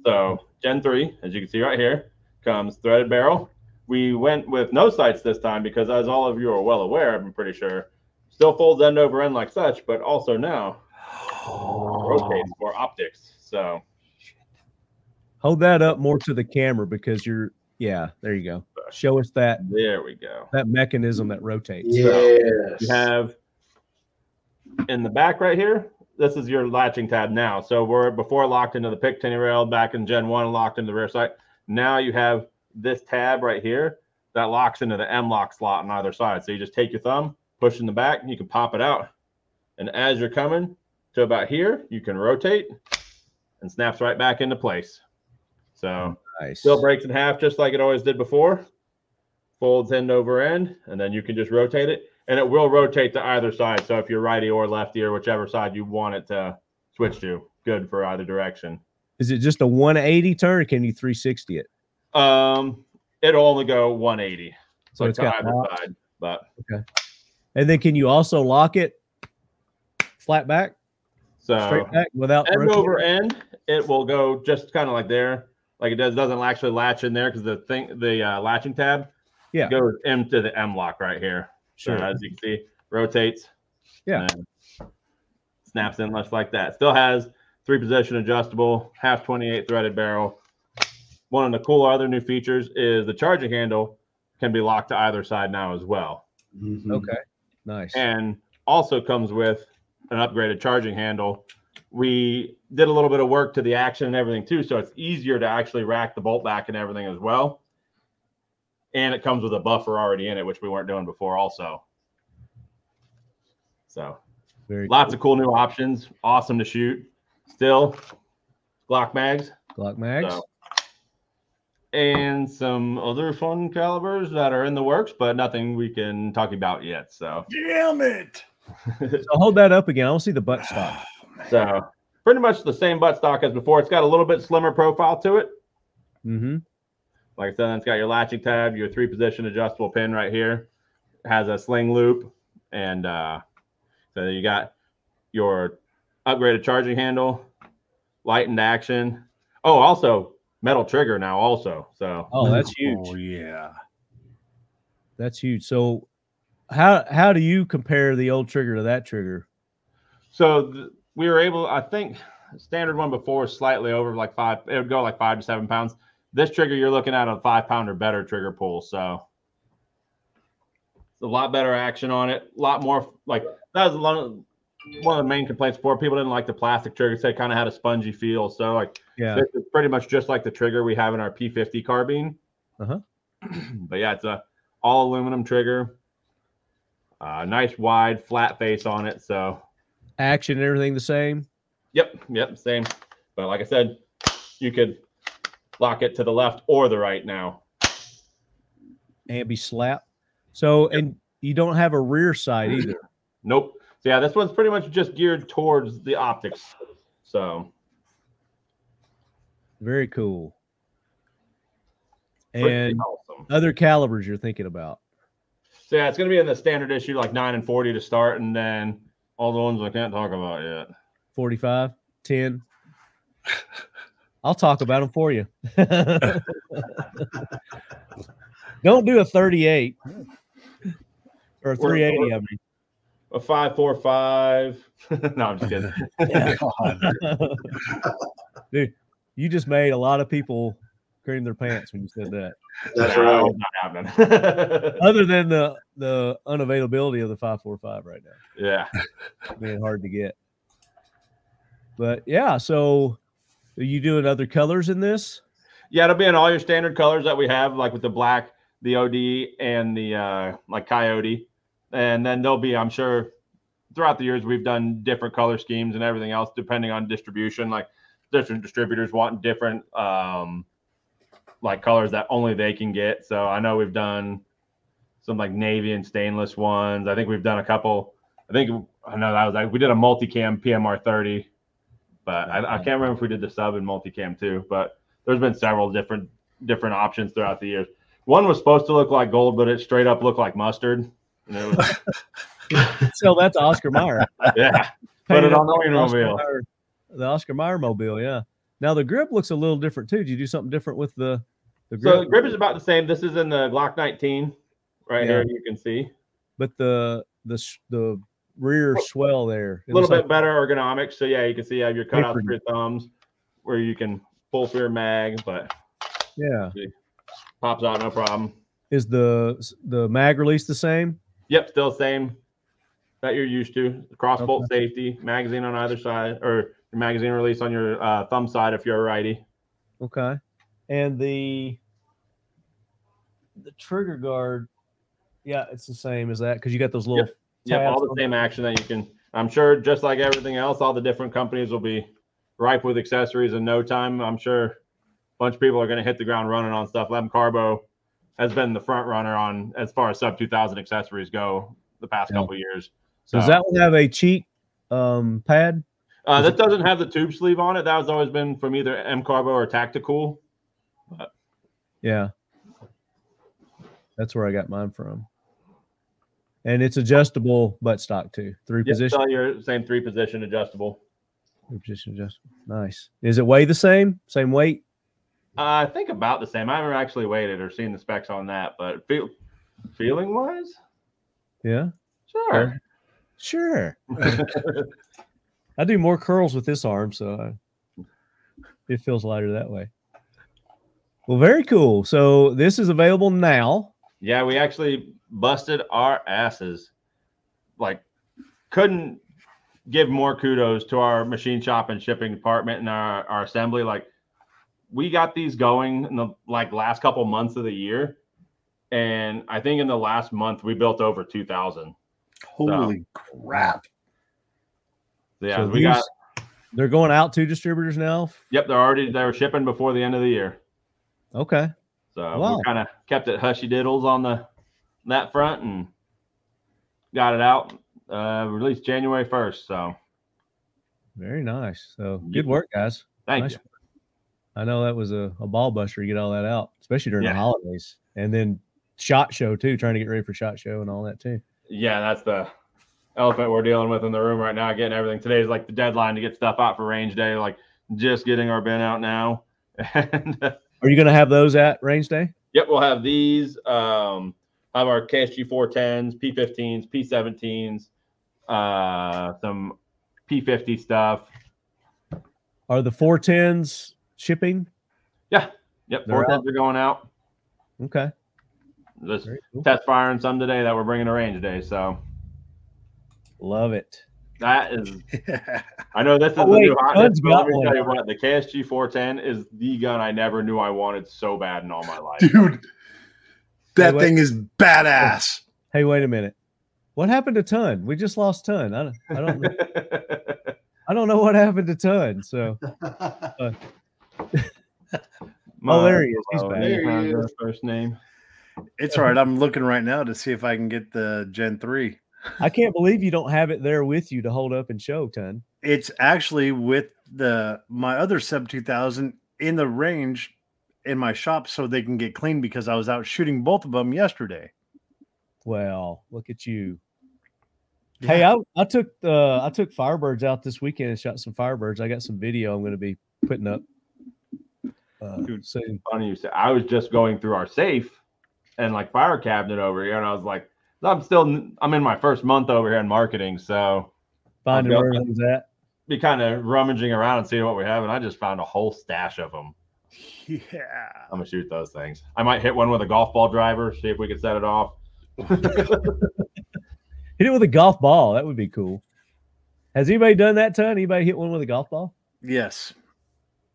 so Gen 3, as you can see right here, comes threaded barrel. We went with no sights this time because, as all of you are well aware, I'm pretty sure, still folds end over end like such, but also now rotates for optics. So Hold that up more to the camera because you're. Yeah, there you go. Show us that there we go. that mechanism that rotates. Yes. You have in the back right here. This is your latching tab now. So we're before locked into the Picatinny rail back in Gen One, locked into the rear sight. Now you have this tab right here that locks into the M-LOK slot on either side. So you just take your thumb, push in the back, and you can pop it out. And as you're coming to about here, you can rotate and snaps right back into place. So Nice. still breaks in half just like it always did before. Folds end over end, and then you can just rotate it, and it will rotate to either side. So if you're righty or lefty or whichever side you want it to switch to, good for either direction. Is it just a 180 turn or can you 360 it? Um, it'll only go 180, So like it's got either side. But okay. And then can you also lock it flat back, so straight back without end rotating? over end, it will go just kind of like there, like it does. Doesn't actually latch in there because the thing, the uh, latching tab, Yeah. goes into the M-LOK right here. Sure. So as you can see, rotates. Yeah. and snaps in just like that. Still has three position adjustable, half 28 threaded barrel. One of the cool other new features is the charging handle can be locked to either side now as well. Mhm. Okay. Nice. And also comes with an upgraded charging handle. We did a little bit of work to the action and everything too, so it's easier to actually rack the bolt back and everything as well. And it comes with a buffer already in it, which we weren't doing before, also. So Very lots of cool new options. Awesome to shoot. Still, Glock mags. Glock mags. So, and some other fun calibers that are in the works, but nothing we can talk about yet. So, Damn it. So hold that up again. I want to see the butt stock. so pretty much the same butt stock as before. It's got a little bit slimmer profile to it. Mm-hmm. Like I said, it's got your latching tab, your three position adjustable pin right here, has a sling loop, and uh, so you got your upgraded charging handle, lightened action. Oh, also metal trigger now, also. So Oh, that's huge. Oh yeah. That's huge. So how how do you compare the old trigger to that trigger? So th- we were able, I think, standard one before was slightly over like five. It would go like five to seven pounds. This trigger, you're looking at a five pound or better trigger pull. So it's a lot better action on it. A lot more like that was one of, one of the main complaints before. People didn't like the plastic triggers. They kind of had a spongy feel. So like Yeah. this is pretty much just like the trigger we have in our P50 carbine. Uh-huh. but yeah, it's a all aluminum trigger. Uh, nice wide flat face on it. So Action and everything the same. Yep, yep, same. But like I said, you could lock it to the left or the right now. and be slap. So and you don't have a rear sight either. Nope. So yeah, this one's pretty much just geared towards the optics. So Very cool. And awesome. other calibers you're thinking about. So yeah, it's gonna be in the standard issue, like nine and forty to start, and then all the ones I can't talk about yet. 45, 10. I'll talk about them for you. Don't do a 38 or a 380. I mean, A five four five. no, I'm just kidding. God. dude, you just made a lot of people cream their pants when you said that. That's No, right. not happening. Other than the the unavailability of the 545 right now. yeah. being hard to get. But yeah, so are you doing other colors in this? Yeah, it'll be in all your standard colors that we have, like with the black, the OD, and the uh, like coyote. And then there'll be, I'm sure, throughout the years we've done different color schemes and everything else, depending on distribution. Like different distributors want different um, like colors that only they can get. So I know we've done some like navy and stainless ones. I think we've done a couple. I think I know that was like we did a multicam PMR 30, but I, I can't remember if we did the sub and multicam too. But there's been several different different options throughout the years. One was supposed to look like gold, but it straight up looked like mustard. Was, So that's Oscar Mayer. yeah, put it on the Oscar Wienermobile. The Oscar Mayer mobile, yeah. Now the grip looks a little different too. Did you do something different with the the grip? So the grip is about the same. This is in the Glock 19 right Yeah. here. You can see but the the the rear swell there. a little bit better ergonomics. So yeah, you can see you have your cutouts for your thumbs, where you can pull for your mag, but yeah. pops out no problem. Is the the mag release the same? Yep, still the same that you're used to. Cross bolt safety, magazine on either side, or your magazine release on your uh, thumb side if you're a righty. Okay. And the the trigger guard, yeah, it's the same as that because you got those little Yep, all the same action that you can. I'm sure, just like everything else, all the different companies will be ripe with accessories in no time. I'm sure a bunch of people are going to hit the ground running on stuff. M Carbo has been the front runner on as far as sub 2000 accessories go the past Yeah. couple years. So Does that one have a cheek um, pad? uh, that it- doesn't have the tube sleeve on it. That has always been from either M Carbo or Tacticool. Yeah. That's where I got mine from. And it's adjustable butt stock too. Three Yep, position, your same three position adjustable. three position adjustable. Nice. Is it weigh the same? Same weight? Uh, I think about the same. I haven't actually weighted or seen the specs on that, but feel, feeling wise, Yeah. sure. Sure. I do more curls with this arm, so I, it feels lighter that way. Well, very cool. So this is available now. Yeah, we actually busted our asses. Like, couldn't give more kudos to our machine shop and shipping department and our, our assembly. Like, we got these going in the like last couple months of the year, and I think in the last month we built over two thousand. Holy crap. Yeah, So we got. They're going out to distributors now. Yep, they're already they were shipping before the end of the year. Okay. So Wow. we kind of kept it hushy diddles on the that front and got it out. Uh, released January first. So Very nice. So good work, guys. thank Nice you. I know that was a, a ball buster to get all that out, especially during Yeah. the holidays. And then SHOT Show too, trying to get ready for SHOT Show and all that too. Yeah, that's the elephant we're dealing with in the room right now. Getting everything. Today's like the deadline to get stuff out for range day. Like just getting our bin out now. And uh, Are you going to have those at range day? yep, we'll have these. Um, have our KSG 410s, P15s, P17s, uh, some P50 stuff. Are the 410s shipping? Yeah. Yep, They're 410s are going out. Okay. Just Very cool. test firing some today that we're bringing to range day. So Love it. that is, I know this is Oh, the wait, new hot. Doug's but Let me tell you what, the KSG 410 is the gun I never knew I wanted so bad in all my life. Dude, that wait. thing is badass. Hey, wait a minute. What happened to Ton? We just lost Ton. I don't, I don't, I don't know what happened to Ton. So, oh, My- oh, there he is. He's oh, back. There he is. First name. It's all right. I'm looking right now to see if I can get the Gen 3. I can't believe you don't have it there with you to hold up and show, Ton. It's actually with the my other sub 2000 in the range in my shop so they can get clean because I was out shooting both of them yesterday. Well, look at you. Hey, I, I took uh I took Firebirds out this weekend and shot some Firebirds. I got some video I'm going to be putting up uh, Dude, soon. Funny you say. I was just going through our safe and like fire cabinet over here, and I was like, I'm still I'm in my first month over here in marketing, so Finding where go- at. be kind of rummaging around and seeing what we have, and I just found a whole stash of them. Yeah. I'm gonna shoot those things. I might hit one with a golf ball driver, see if we can set it off. Hit it with a golf ball. That would be cool. Has anybody done that, Ton? Anybody hit one with a golf ball? Yes.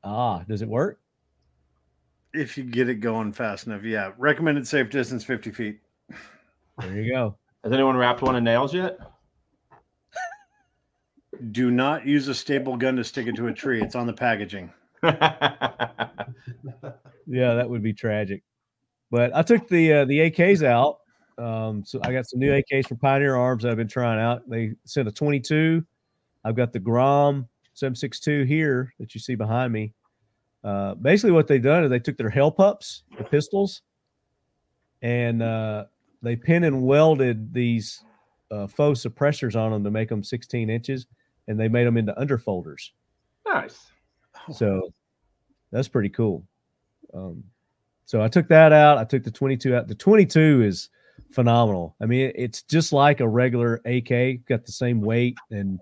Ah, does it work? If you get it going fast enough. Yeah. Recommended safe distance 50 feet. There you go. Has anyone wrapped one in nails yet? Do not use a staple gun to stick it to a tree. It's on the packaging. Yeah, that would be tragic. But I took the uh, the AKs out. Um, so I got some new AKs from Pioneer Arms I've been trying out. They sent a 22. I've got the Grom 762 here that you see behind me. Uh, basically, what they've done is they took their Hellpups, the pistols, and uh, they pin and welded these uh, faux suppressors on them to make them 16 inches, and they made them into underfolders. nice. So that's pretty cool. Um, so I took that out. I took the 22 out. The 22 is phenomenal. I mean, it's just like a regular AK, got the same weight and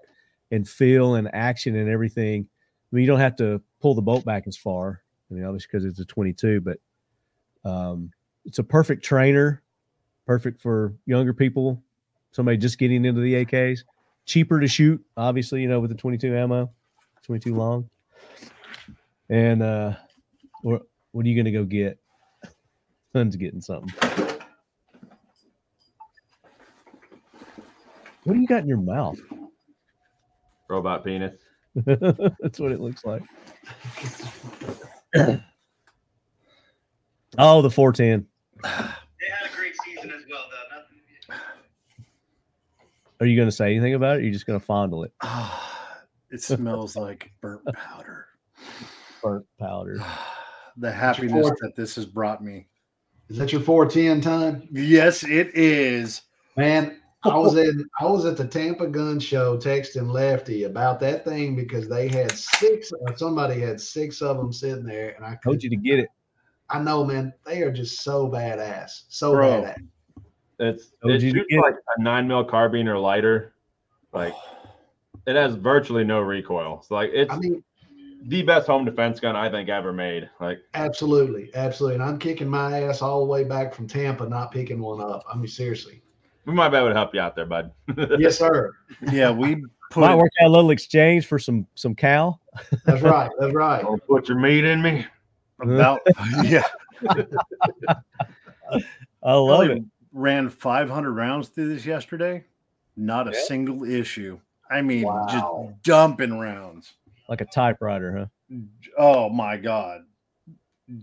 and feel and action and everything. I mean, you don't have to pull the bolt back as far. I mean, obviously because it's a 22, but um, it's a perfect trainer, perfect for younger people, somebody just getting into the AKs. Cheaper to shoot, obviously, you know, with the 22 ammo, 22 long. And uh what what are you gonna go get? Son's getting something. What do you got in your mouth? Robot penis. That's what it looks like. oh, the 410. They had a great season as well, though. Nothing, Are you gonna say anything about it? Or are you just gonna fondle it? it smells like burnt powder. Burnt powder. The happiness that this has brought me. Is that your 410 time? Yes, it is. Man, I was in I was at the Tampa gun show texting Lefty about that thing because they had six or somebody had six of them sitting there and I Told you to get it. I know man, they are just so badass. So Bro. badass. It's Told it you to like a nine mil carbine or lighter. Like it has virtually no recoil. So like it's I mean, the best home defense gun I think ever made. Like absolutely, absolutely. And I'm kicking my ass all the way back from Tampa, not picking one up. I mean, seriously. we might be able to help you out there, bud. Yes, sir. Yeah, we put Might work out a little exchange for some some cow. That's right. That's right. Don't put your meat in me. about yeah. I love Probably it. Ran 500 rounds through this yesterday. Not a Yeah. single issue. I mean, Wow. just dumping rounds. Like a typewriter, huh? Oh my god,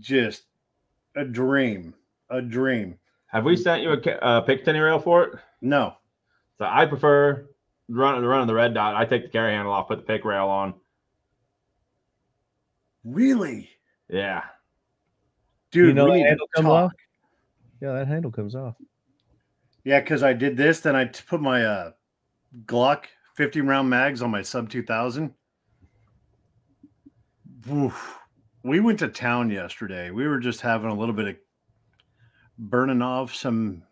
just a dream, a dream. Have we sent you a ca- uh, Picatinny rail for it? No, So I prefer running running the red dot. I take the carry handle off, put the pick rail on. really, Yeah. dude. you know we the handle comes off? Yeah, that handle comes off. Yeah, because I did this, then I put my uh, Glock 50 round mags on my sub 2000. Oof. We went to town yesterday. We were just having a little bit of burning off some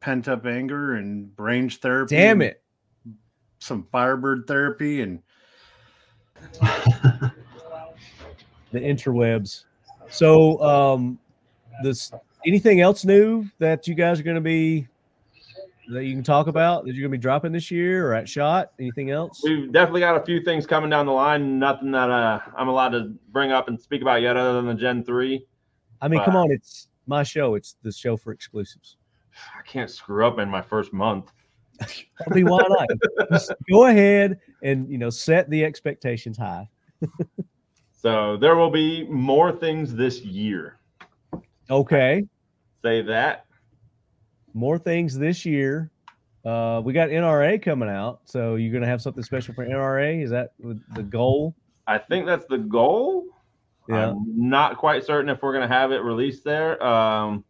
pent up anger and range therapy. Damn it. Some Firebird therapy. And The interwebs. So um this anything else new that you guys are gonna be that you can talk about that you're gonna be dropping this year or at shot? Anything else? We've definitely got a few things coming down the line. Nothing that uh, I'm allowed to bring up and speak about yet, other than the Gen Three. I mean, come on, it's my show. It's the show for exclusives. I can't screw up in my first month. I mean, why not? Just go ahead and you know set the expectations high. So there will be more things this year. Okay. Say that. More things this year. Uh, we got NRA coming out, so you're gonna have something special for NRA. Is that the goal? I think that's the goal. Yeah. I'm not quite certain if we're going to have it released there. Um,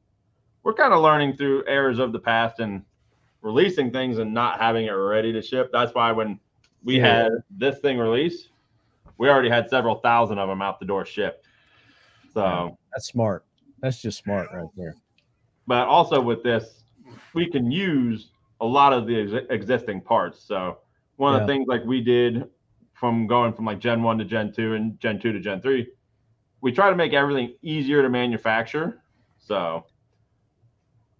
we're kind of learning through errors of the past and releasing things and not having it ready to ship. That's why when we Yeah. had this thing released, we already had several thousand of them out the door shipped. So, That's smart. That's just smart right there. but also with this, we can use a lot of the ex- existing parts. So, one of the things like we did from going from like Gen 1 to Gen 2 and Gen 2 to Gen 3, we try to make everything easier to manufacture. So,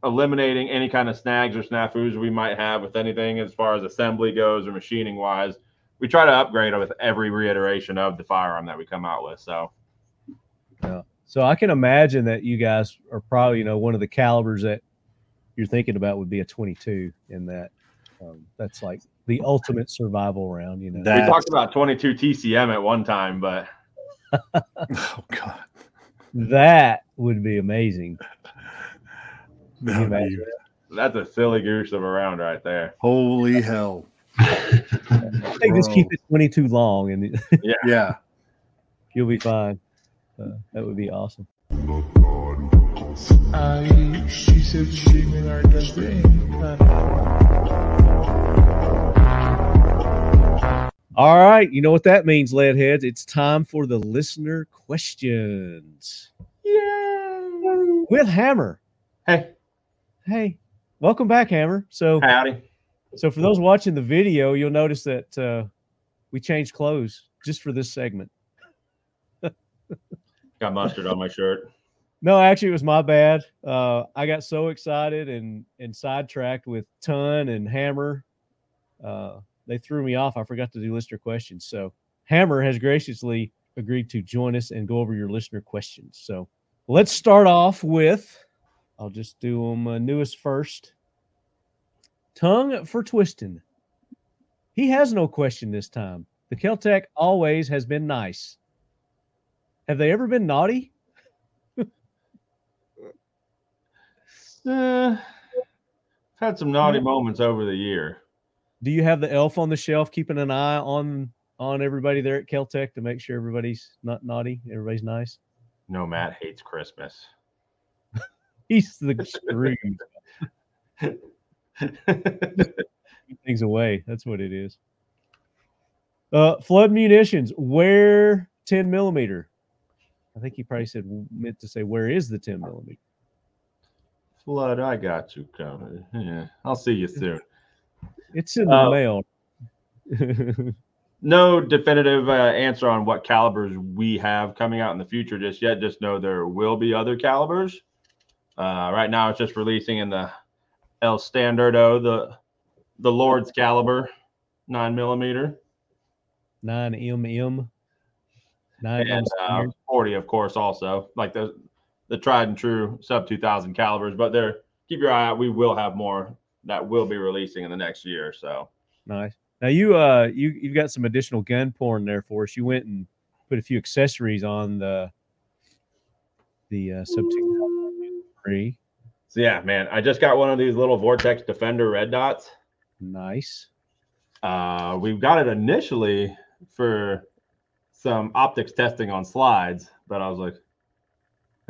eliminating any kind of snags or snafus we might have with anything as far as assembly goes or machining wise. We try to upgrade with every reiteration of the firearm that we come out with. So, So I can imagine that you guys are probably, you know, one of the calibers that you're thinking about would be a 22 in that. Um, that's like the ultimate survival round, you know. That- we talked about 22 TCM at one time, but Oh God. that would be amazing. Can be- imagine that's a silly goose of a round right there. Holy hell. that? Hey, just keep it 22 long and Yeah. you'll be fine. Uh, that would be awesome. I, she said she may not get All right, you know what that means, lead heads. It's time for the listener questions. Yay! With Hammer. Hey, Hey, welcome back, Hammer. So howdy. So for those watching the video, you'll notice that uh, we changed clothes just for this segment. Got mustard on my shirt. No, actually, it was my bad. Uh, I got so excited and and sidetracked with Ton and Hammer. Uh, they threw me off. I forgot to do listener questions. So Hammer has graciously agreed to join us and go over your listener questions. So let's start off with. I'll just do them uh, newest first. Tongue for twisting. He has no question this time. The Keltec always has been nice. Have they ever been naughty? Uh, had some naughty moments over the year. Do you have the elf on the shelf keeping an eye on on everybody there at Keltec to make sure everybody's not naughty, everybody's nice? No, Matt hates Christmas. He's the Scrooge. Things away. That's what it is. Uh, flood munitions. Where 10 millimeter? I think he probably said meant to say where is the 10 millimeter? Flood, I got you covered. Yeah, I'll see you soon. It's in the Uh, mail. No definitive uh, answer on what calibers we have coming out in the future just yet. Just know there will be other calibers. Uh, right now, it's just releasing in the El Standardo, the the Lord's caliber, nine millimeter, 9mm. 9 and uh, 40, of course, also like the the tried and true sub 2000 calibers. But there, keep your eye out. We will have more that will be releasing in the next year. or So Nice. Now you uh you you've got some additional gun porn there for us. You went and put a few accessories on the the uh, sub three. so yeah, man, I just got one of these little Vortex Defender red dots. Nice. Uh, we've got it initially for some optics testing on slides, but I was like,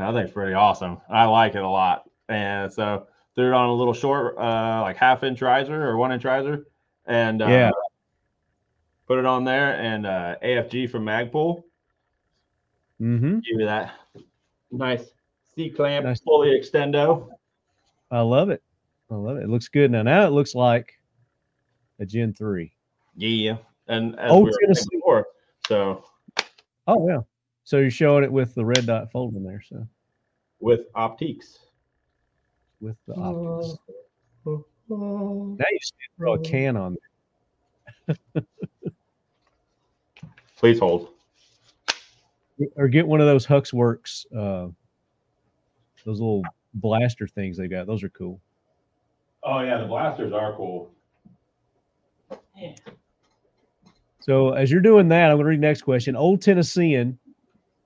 I think it's pretty awesome. I like it a lot. And so threw it on a little short, uh, like half inch riser or one inch riser, and uh, Yeah. put it on there. And uh, AFG from Magpul Mm-hmm. give you that nice C clamp, Nice. fully extendo. I love it. I love it. It looks good now. Now it looks like a Gen three. Yeah, and as Oh, we were Tennessee. before, so Oh yeah. So you're showing it with the red dot folding there. So with optiques. with the optics. Now you just throw a can on there. Please hold. or get one of those HUXWRX, uh, those little blaster things they got. Those are cool. Oh yeah, the blasters are cool. Yeah. So as you're doing that, I'm going to read the next question. Old Tennessean,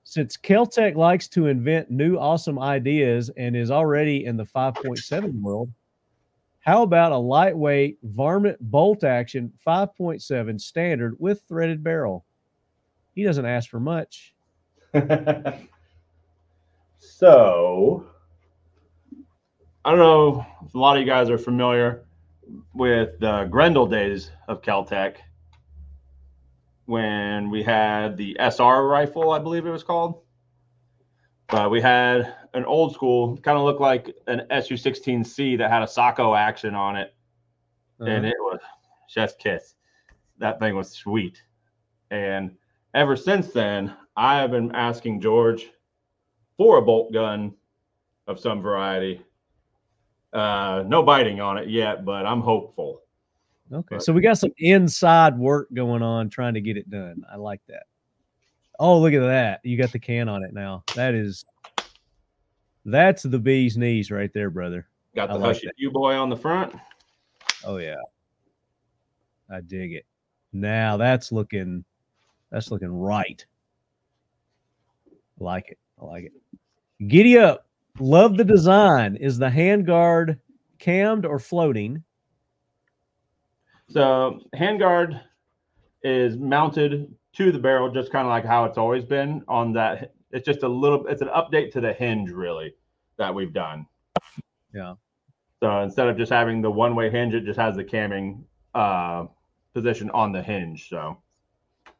since Keltec likes to invent new awesome ideas and is already in the 5.7 world, How about a lightweight varmint bolt action 5.7 standard with threaded barrel? He doesn't ask for much. so I don't know if a lot of you guys are familiar with the Grendel days of Keltec when we had the SR rifle, I believe it was called. But we had an old school, kind of looked like an SU 16C that had a Sako action on it. And Uh, it was chef's kiss. That thing was sweet. And ever since then, I have been asking George for a bolt gun of some variety. Uh, no biting on it yet, but I'm hopeful. Okay, so we got some inside work going on trying to get it done. I like that. Oh, look at that! You got the can on it now. That is, that's the bee's knees right there, brother. Got I the like Hushy that. Boy on the front. Oh yeah, I dig it. Now that's looking, that's looking right. I like it. I like it. Giddy up. Love the design. Is the handguard cammed or floating? So handguard is mounted to the barrel, just kind of like how it's always been on that. It's just a little, it's an update to the hinge, really, that we've done. Yeah. So instead of just having the one way hinge, it just has the camming uh, position on the hinge. So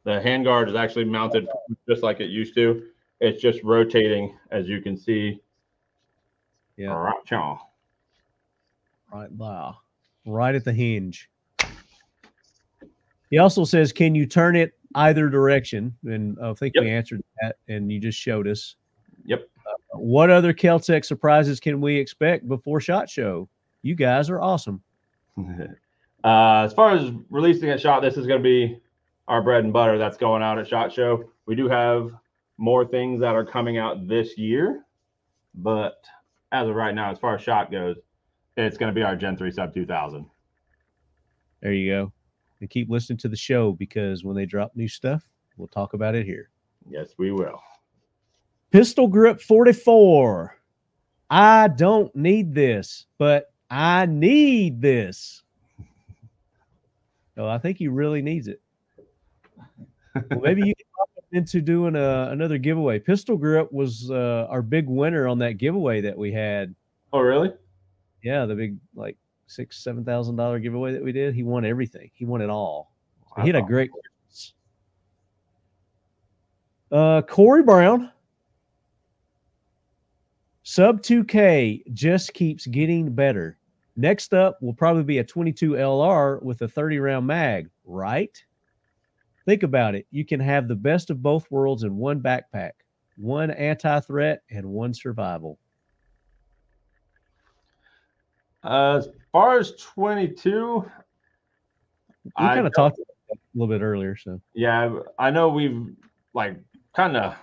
the handguard is actually mounted just like it used to. It's just rotating, as you can see. Yeah. Right, y'all. Right there. Right at the hinge. He also says, Can you turn it either direction? And I think we answered that, and you just showed us. Yep. Uh, what other Keltec surprises can we expect before SHOT Show? You guys are awesome. uh, as far as releasing at shot, this is going to be our bread and butter that's going out at shot show. We do have more things that are coming out this year, but as of right now, as far as shot goes, it's going to be our Gen 3 Sub 2000. There you go. And keep listening to the show because when they drop new stuff, we'll talk about it here. Yes, we will. Pistol Grip 44. I don't need this, but I need this. Oh, I think he really needs it. Well, maybe you can talk him into doing a, another giveaway. Pistol Grip was uh, our big winner on that giveaway that we had. Oh, really? Yeah, the big like six, seven thousand dollar giveaway that we did. He won everything. He won it all. So he had a great Christmas. Uh, Corey Brown. Sub 2K just keeps getting better. Next up will probably be a 22 LR with a 30 round mag, right? Think about it. You can have the best of both worlds in one backpack one anti threat and one survival. Uh, as far as 22, We I kind of talked a little bit earlier. So, Yeah, I know we've like kind of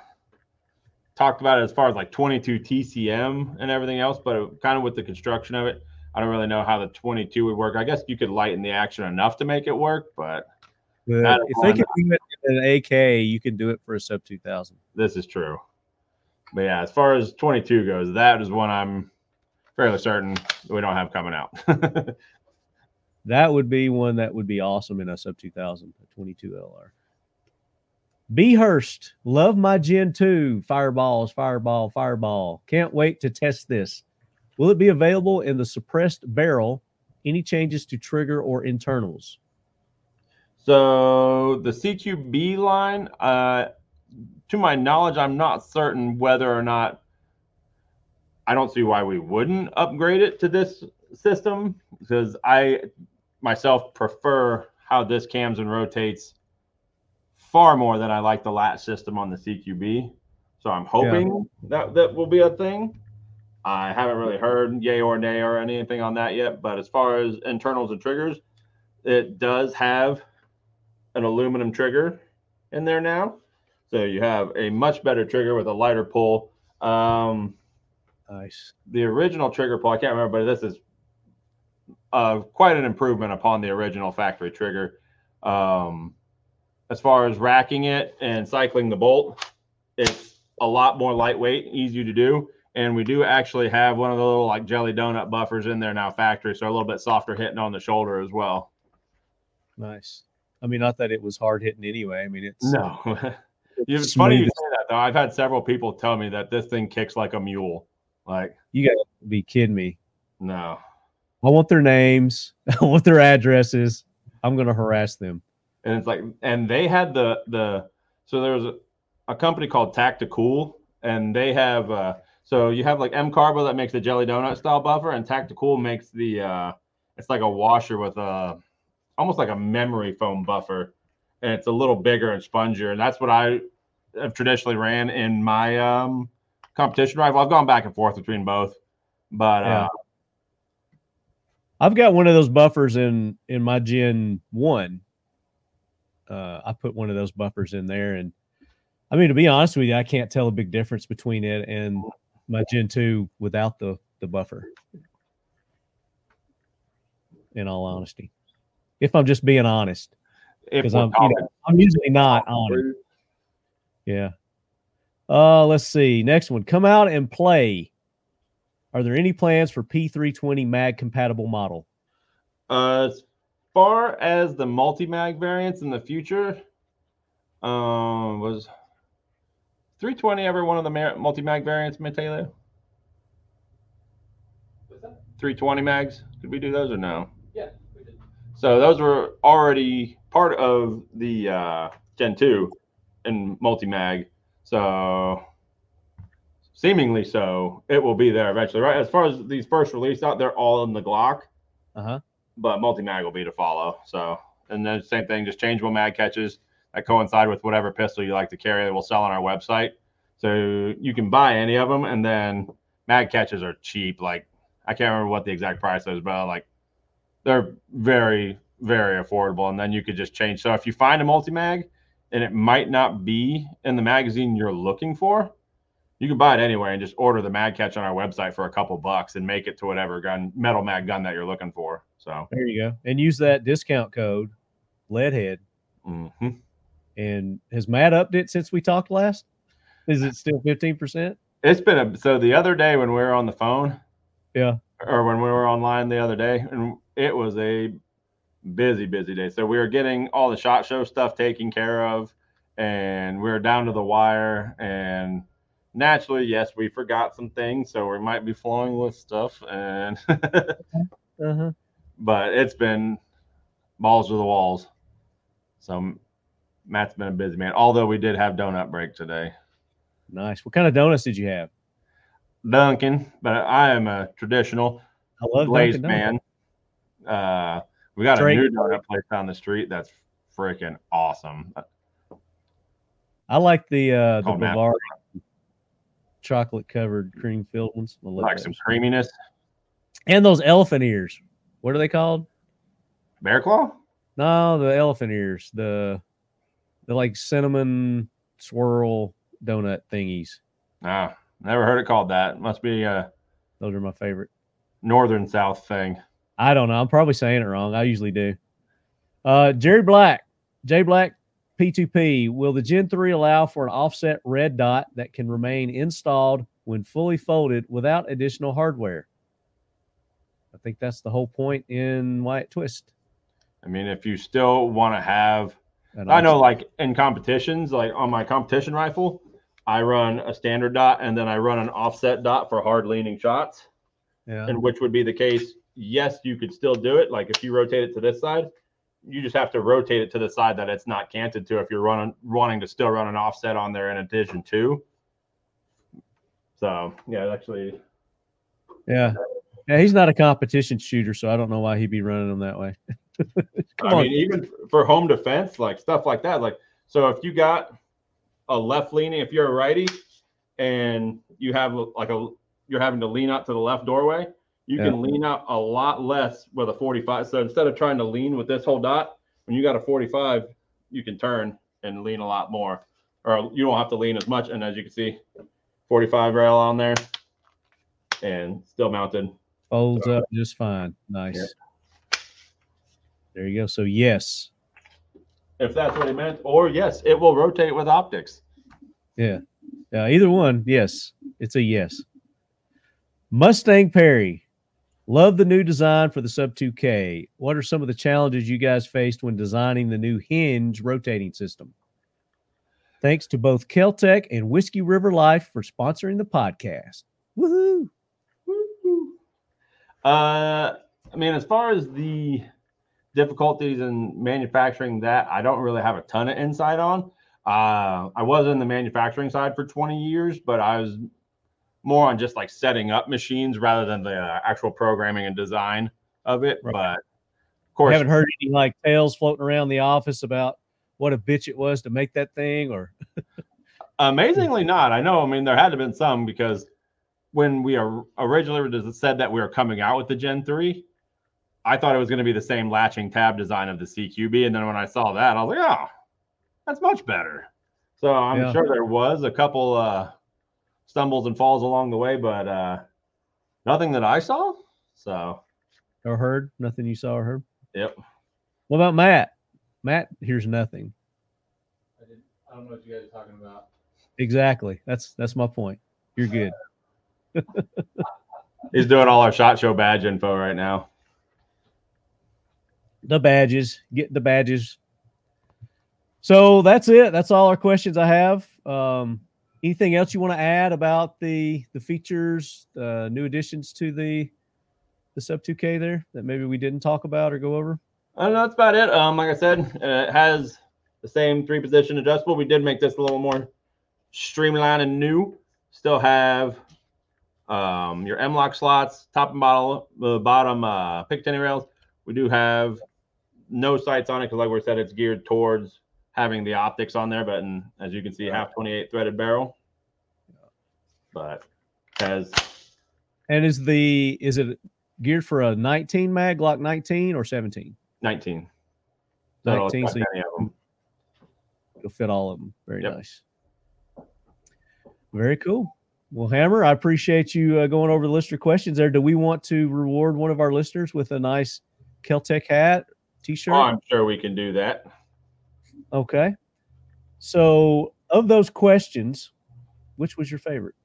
talked about it as far as like 22 TCM and everything else, but kind of with the construction of it, I don't really know how the 22 would work. I guess you could lighten the action enough to make it work, but but if they can do it in an AK, you can do it for a sub 2000. this is true. But yeah, as far as 22 goes, that is one I'm fairly certain we don't have coming out. That would be one that would be awesome in a sub 2000, a 22 LR. B Hurst, love my Gen 2 fireballs, fireball, fireball. Can't wait to test this. Will it be available in the suppressed barrel? Any changes to trigger or internals? So the CQB line, uh, to my knowledge, I'm not certain whether or not. I don't see why we wouldn't upgrade it to this system because I myself prefer how this cams and rotates far more than I like the lat system on the CQB. So I'm hoping that that will be a thing. I haven't really heard yay or nay or anything on that yet, but as far as internals and triggers, it does have an aluminum trigger in there now. So you have a much better trigger with a lighter pull. Um, Nice. the original trigger pull, I can't remember, but this is uh, quite an improvement upon the original factory trigger. Um, as far as racking it and cycling the bolt, it's a lot more lightweight, easy to do, and we do actually have one of the little like jelly donut buffers in there now, factory, so a little bit softer hitting on the shoulder as well. Nice. I mean, not that it was hard hitting anyway. I mean, it's No, it's funny you say that though. I've had several people tell me that this thing kicks like a mule. Like, You got to be kidding me. no, I want their names. I want their addresses. I'm going to harass them. and it's like and they had the the so there was a, a company called Tacticool and they have uh so you have like M Carbo that makes the jelly donut style buffer and Tacticool makes the uh it's like a washer with a almost like a memory foam buffer and it's a little bigger and spongier and that's what I have traditionally ran in my um competition rifle. I've gone back and forth between both. But Yeah. uh I've got one of those buffers in in my Gen One. Uh, I put one of those buffers in there, and I mean to be honest with you, I can't tell a big difference between it and my Gen Two without the the buffer. In all honesty, if I'm just being honest, because I'm you know, I'm usually not honest. Yeah. Uh, let's see. Next one. Come out and play. Are there any plans for P320 mag compatible model? Uh, as far as the multi mag variants in the future, um, was 320 ever one of the multi mag variants, Mateo? 320 mags? Did we do those or no? Yeah, we did. So those were already part of the uh, Gen 2 and multi mag. So seemingly so, it will be there eventually, right? As far as these first release out, they're all in the Glock Uh huh. but multi mag will be to follow. So, and then same thing, just changeable mag catches that coincide with whatever pistol you like to carry that will sell on our website. So you can buy any of them, and then mag catches are cheap. Like I can't remember what the exact price is, but like they're very, very affordable. And then you could just change. So if you find a multi mag and it might not be in the magazine you're looking for, you can buy it anywhere and just order the mag catch on our website for a couple bucks and make it to whatever gun metal mag gun that you're looking for. So There you go. And use that discount code, Leadhead. Mm-hmm. And has Matt upped it since we talked last? Is it still 15%? it's been a so the other day when we were on the phone, Yeah. or when we were online the other day, and it was a busy, busy day. So we were getting all the shot show stuff taken care of, and we were down to the wire. And naturally, yes, we forgot some things, so we might be flowing with stuff. And Uh-huh. but it's been balls to the walls. So Matt's been a busy man. Although we did have donut break today. Nice. What kind of donuts did you have? Dunkin', but I am a traditional I love Dunkin' man. Uh, we got Drake. a new donut place down the street that's freaking awesome. I like the uh the Bavarian chocolate covered cream filled ones. I Like some creaminess. And those elephant ears. What are they called? Bear claw? No, the elephant ears. The the like cinnamon swirl donut thingies. Ah, never heard it called that. Must be a Those are my favorite. northern south thing. I don't know. I'm probably saying it wrong. I usually do. Uh, Jerry Black, J Black P2P. Will the Gen 3 allow for an offset red dot that can remain installed when fully folded without additional hardware? I think that's the whole point in Wyatt Twist. I mean, if you still want to have, An I know, like in competitions, like on my competition rifle, I run a standard dot and then I run an offset dot for hard leaning shots. Yeah. and which would be the case. Yes, you could still do it. Like if you rotate it to this side, you just have to rotate it to the side that it's not canted to. If you're running wanting to still run an offset on there in addition to. So yeah, actually, Yeah. Yeah, he's not a competition shooter, so I don't know why he'd be running them that way. I on. mean, even for home defense, like stuff like that. Like so, if you got a left leaning, if you're a righty, and you have like a you're having to lean out to the left doorway, you Yeah. can lean out a lot less with a 45. So instead of trying to lean with this whole dot, when you got a 45, you can turn and lean a lot more, or you don't have to lean as much. And as you can see, 45 rail on there, and still mounted. Folds up just fine. Nice. Yeah. There you go. So yes. If that's what he meant, or yes, it will rotate with optics. Yeah. Yeah. Either one. Yes. It's a yes. Mustang Perry, love the new design for the Sub 2K. What are some of the challenges you guys faced when designing the new hinge rotating system? Thanks to both Keltec and Whiskey River Life for sponsoring the podcast. Woohoo! Uh, I mean, as far as the difficulties in manufacturing that, I don't really have a ton of insight on. Uh, I was in the manufacturing side for 20 years, but I was more on just like setting up machines rather than the uh, actual programming and design of it. Right. But of course, I haven't heard any like tales floating around the office about what a bitch it was to make that thing or Amazingly not. I know. I mean, there had to have been some because when we or- originally said that we were coming out with the Gen 3, I thought it was going to be the same latching tab design of the CQB. And then when I saw that, I was like, oh, that's much better. So I'm Yeah. sure there was a couple uh, stumbles and falls along the way, but uh, nothing that I saw. So, or heard. Nothing you saw or heard. yep. What about Matt? Matt hears nothing. I don't know what you guys are talking about. Exactly. That's that's my point. You're good. He's doing all our shot show badge info right now. the badges, get the badges. So that's it. That's all our questions I have. Um, anything else you want to add about the the features, uh, new additions to the the sub 2K there that maybe we didn't talk about or go over? I don't know. that's about it. Um, like I said, uh, it has the same three position adjustable. We did make this a little more streamlined and new. Still have um, your M-LOK slots, top and bottom, the bottom uh, Picatinny rails. We do have no sights on it because, like we said, it's geared towards having the optics on there. But in, as you can see, half 28 threaded barrel. But has And is the is it geared for a 19 mag Glock 19 or 17? 19. 19, so affect any of them. You'll fit all of them. Very Yep. nice. Very cool. Well, Hammer, I appreciate you uh, going over the listener questions there. Do we want to reward one of our listeners with a nice Keltec hat, t-shirt? Oh, I'm sure we can do that. Okay. So, of those questions, which was your favorite?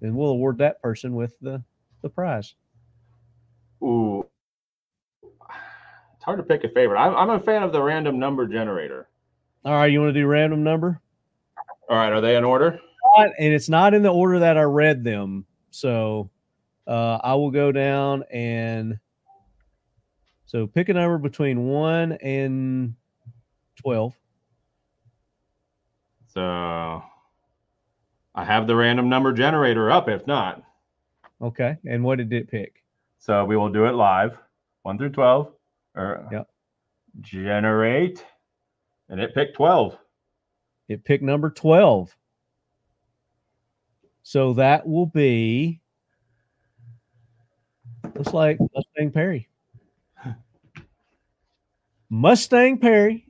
And we'll award that person with the the prize. Ooh, it's hard to pick a favorite. I'm, I'm a fan of the random number generator. All right, you want to do random number? All right, are they in order? And it's not in the order that I read them. So, uh, I will go down and so pick a number between one and twelve. So I have the random number generator up. If not, Okay, and what did it pick? so we will do it live, one through twelve, or Yep. generate, and it picked twelve. It picked number 12. So that will be looks like Mustang Perry. Mustang Perry,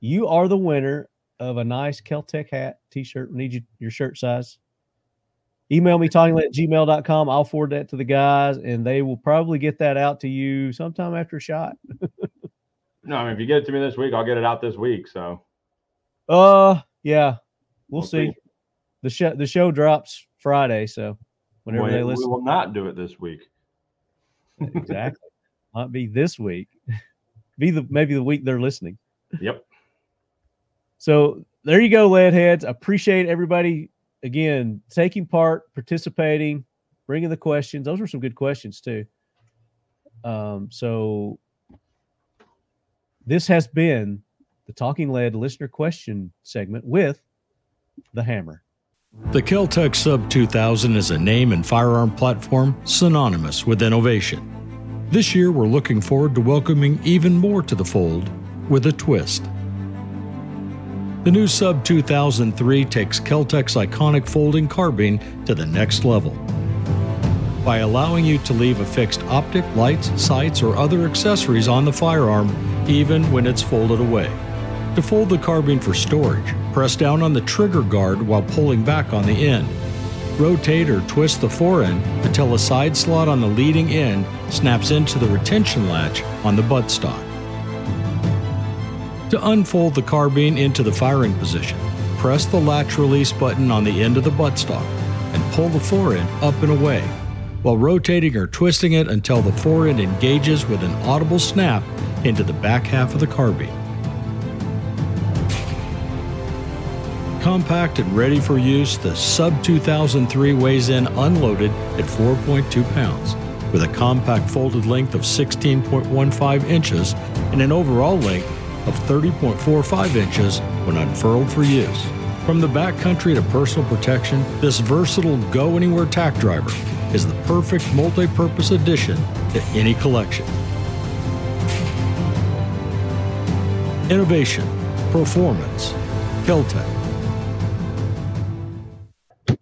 you are the winner of a nice Keltec hat, t-shirt. We need you, your shirt size. Email me talking at gmail.com. I'll forward that to the guys and they will probably get that out to you sometime after a shot. No, I mean if you get it to me this week, I'll get it out this week. So Uh yeah. We'll, We'll see. see. The show the show drops Friday, so whenever we, they listen, we will not do it this week. exactly. Might be this week. Be the maybe the week they're listening. Yep. So there you go, lead heads. Appreciate everybody again taking part, participating, bringing the questions. Those were some good questions too. Um, so this has been the Talking Lead listener question segment with the Hammer. The Keltec Sub 2000 is a name and firearm platform synonymous with innovation. This year, we're looking forward to welcoming even more to the fold with a twist. The new Sub 2003 takes Keltec's iconic folding carbine to the next level by allowing you to leave a fixed optic, lights, sights, or other accessories on the firearm even when it's folded away. To fold the carbine for storage, press down on the trigger guard while pulling back on the end. Rotate or twist the forend until a side slot on the leading end snaps into the retention latch on the buttstock. To unfold the carbine into the firing position, press the latch release button on the end of the buttstock and pull the forend up and away. while rotating or twisting it until the forend engages with an audible snap into the back half of the carbine. Compact and ready for use, the Sub 2003 weighs in unloaded at 4.2 pounds, with a compact folded length of 16.15 inches and an overall length of 30.45 inches when unfurled for use. From the backcountry to personal protection, this versatile go anywhere tack driver is the perfect multi purpose addition to any collection. Innovation, performance, Keltec.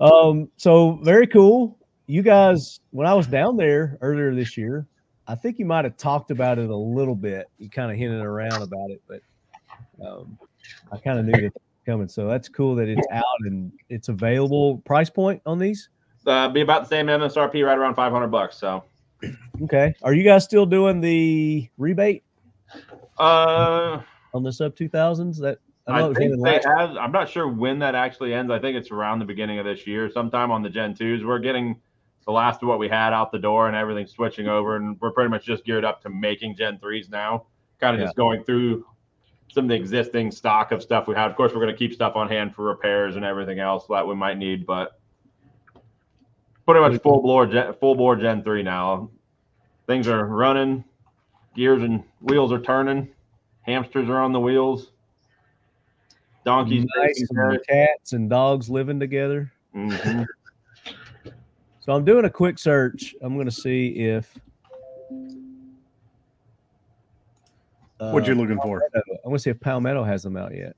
Um, so very cool. You guys, when I was down there earlier this year, I think you might have talked about it a little bit. You kind of hinted around about it, but um, I kind of knew that it coming. So that's cool that it's out and it's available. Price point on these? Uh, be about the same MSRP, right around 500 bucks. So, Okay. Are you guys still doing the rebate uh, on the sub two thousands? That I I think they have. I'm not sure when that actually ends. I think it's around the beginning of this year, sometime on the Gen 2s. We're getting the last of what we had out the door and everything switching over. And we're pretty much just geared up to making Gen 3s now, kind of Yeah. just going through some of the existing stock of stuff we have. Of course, we're going to keep stuff on hand for repairs and everything else that we might need, but pretty much full bore, gen, full bore Gen 3 now. Things are running, gears and wheels are turning, hamsters are on the wheels. Donkeys Nice and cats and dogs living together. Mhm. So I'm doing a quick search. I'm going to see if. What you uh, looking for? I'm going to see if Palmetto has them out yet.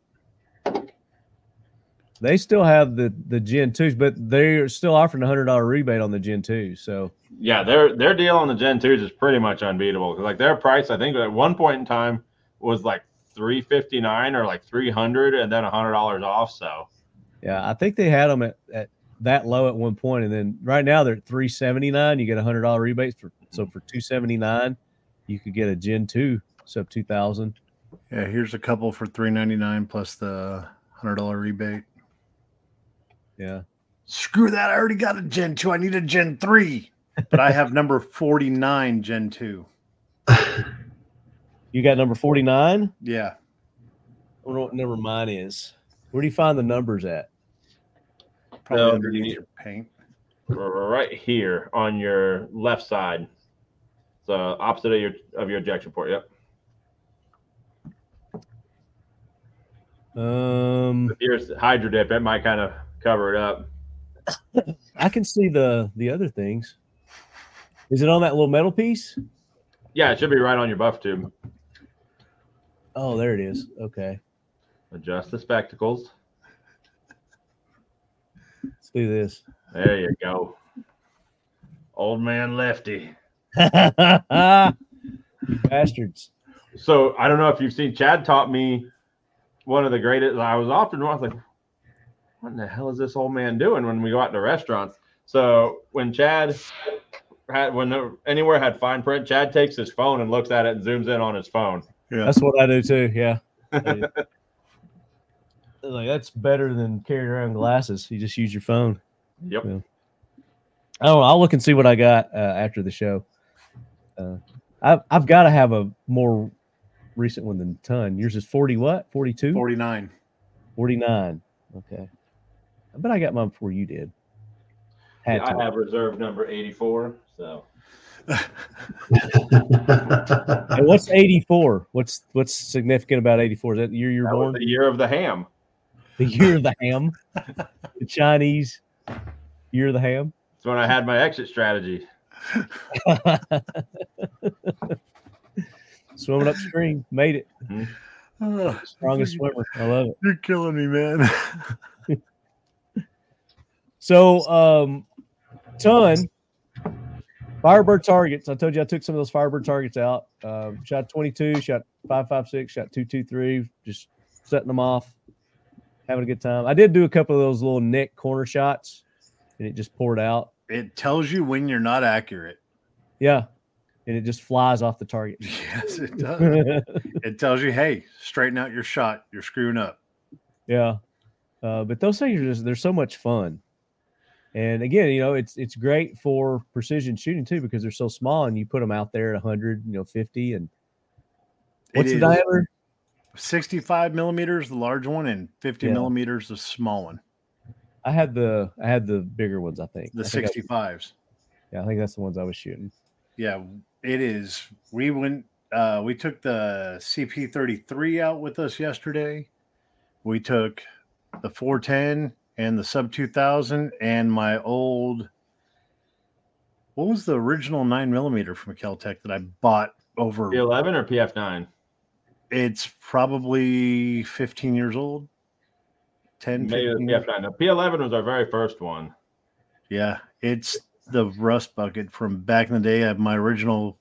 They still have the the Gen twos, but they're still offering a hundred dollar rebate on the Gen two. So Yeah, their their deal on the Gen 2s is pretty much unbeatable. Like their price, I think at one point in time was like 359 or like 300 and then a $100 off. So, yeah, I think they had them at, at that low at one point, and then right now they're at three seventy nine. You get a hundred dollar rebate for so mm-hmm. for two seventy nine, you could get a Gen two sub two thousand. Yeah, here's a couple for three ninety nine plus the hundred dollar rebate. Yeah, Screw that! I already got a Gen two. I need a Gen three, but I have number forty nine Gen two. you got number forty nine. Yeah, I wonder what number mine is. Where do you find the numbers at? Probably So underneath the- your paint. right here on your left side. So, opposite of your of your ejection port. Yep. Um, If yours hydro dip, it might kind of cover it up. I can see the the other things. Is it on that little metal piece? Yeah, it should be right on your buff tube. Oh, there it is. Okay, Adjust the spectacles. Let's do this. There you go. Old man Lefty. Bastards. So I don't know if you've seen Chad taught me one of the greatest. I was often I was like, what in the hell is this old man doing when we go out to restaurants? So when Chad had when there, anywhere had fine print, Chad takes his phone and looks at it and zooms in on his phone. Yeah, That's what I do too. Yeah. I do. like that's better than carrying around glasses. You just use your phone. Yep. Yeah. Oh, I'll look and see what I got uh, after the show. Uh, I've I've got to have a more recent one than ton. Yours is forty what? 42? forty nine. 49. Okay. I bet I got mine before you did. Had I have reserve number 84. So And what's 84? What's what's significant about 84? Is that the year you're that was born? the year of the ham. The year of the ham? the Chinese year of the ham? It's when I had my exit strategy. Swimming upstream, made it. Oh, Strongest swimmer. I love it. You're killing me, man. So, um, ton Firebird targets. I told you I took some of those Firebird targets out. Um, shot 22, shot 556, shot 223, just setting them off, having a good time. I did do a couple of those little neck corner shots, and it just poured out. it tells you when you're not accurate. Yeah, and it just flies off the target. Yes, it does. it tells you, hey, straighten out your shot. You're screwing up. yeah, uh, but those things are just—they're so much fun. And again, you know, it's it's great for precision shooting too because they're so small and you put them out there at 100, you know, 50 and what's the diameter? 65 millimeters, the large one, and 50 Yeah. millimeters, the small one. I had the I had the bigger ones, I think. The I think I- 65s. yeah, I think that's the ones I was shooting. Yeah, it is. We went. Uh, we took the CP33 out with us yesterday. We took the 410 and the sub 2000 and my old. What was the original nine millimeter from Keltec that I bought over? P11 or PF9? It's probably 15 years old. 10, Maybe the 15. PF9. The P11 was our very first one. Yeah, it's the rust bucket from back in the day of my original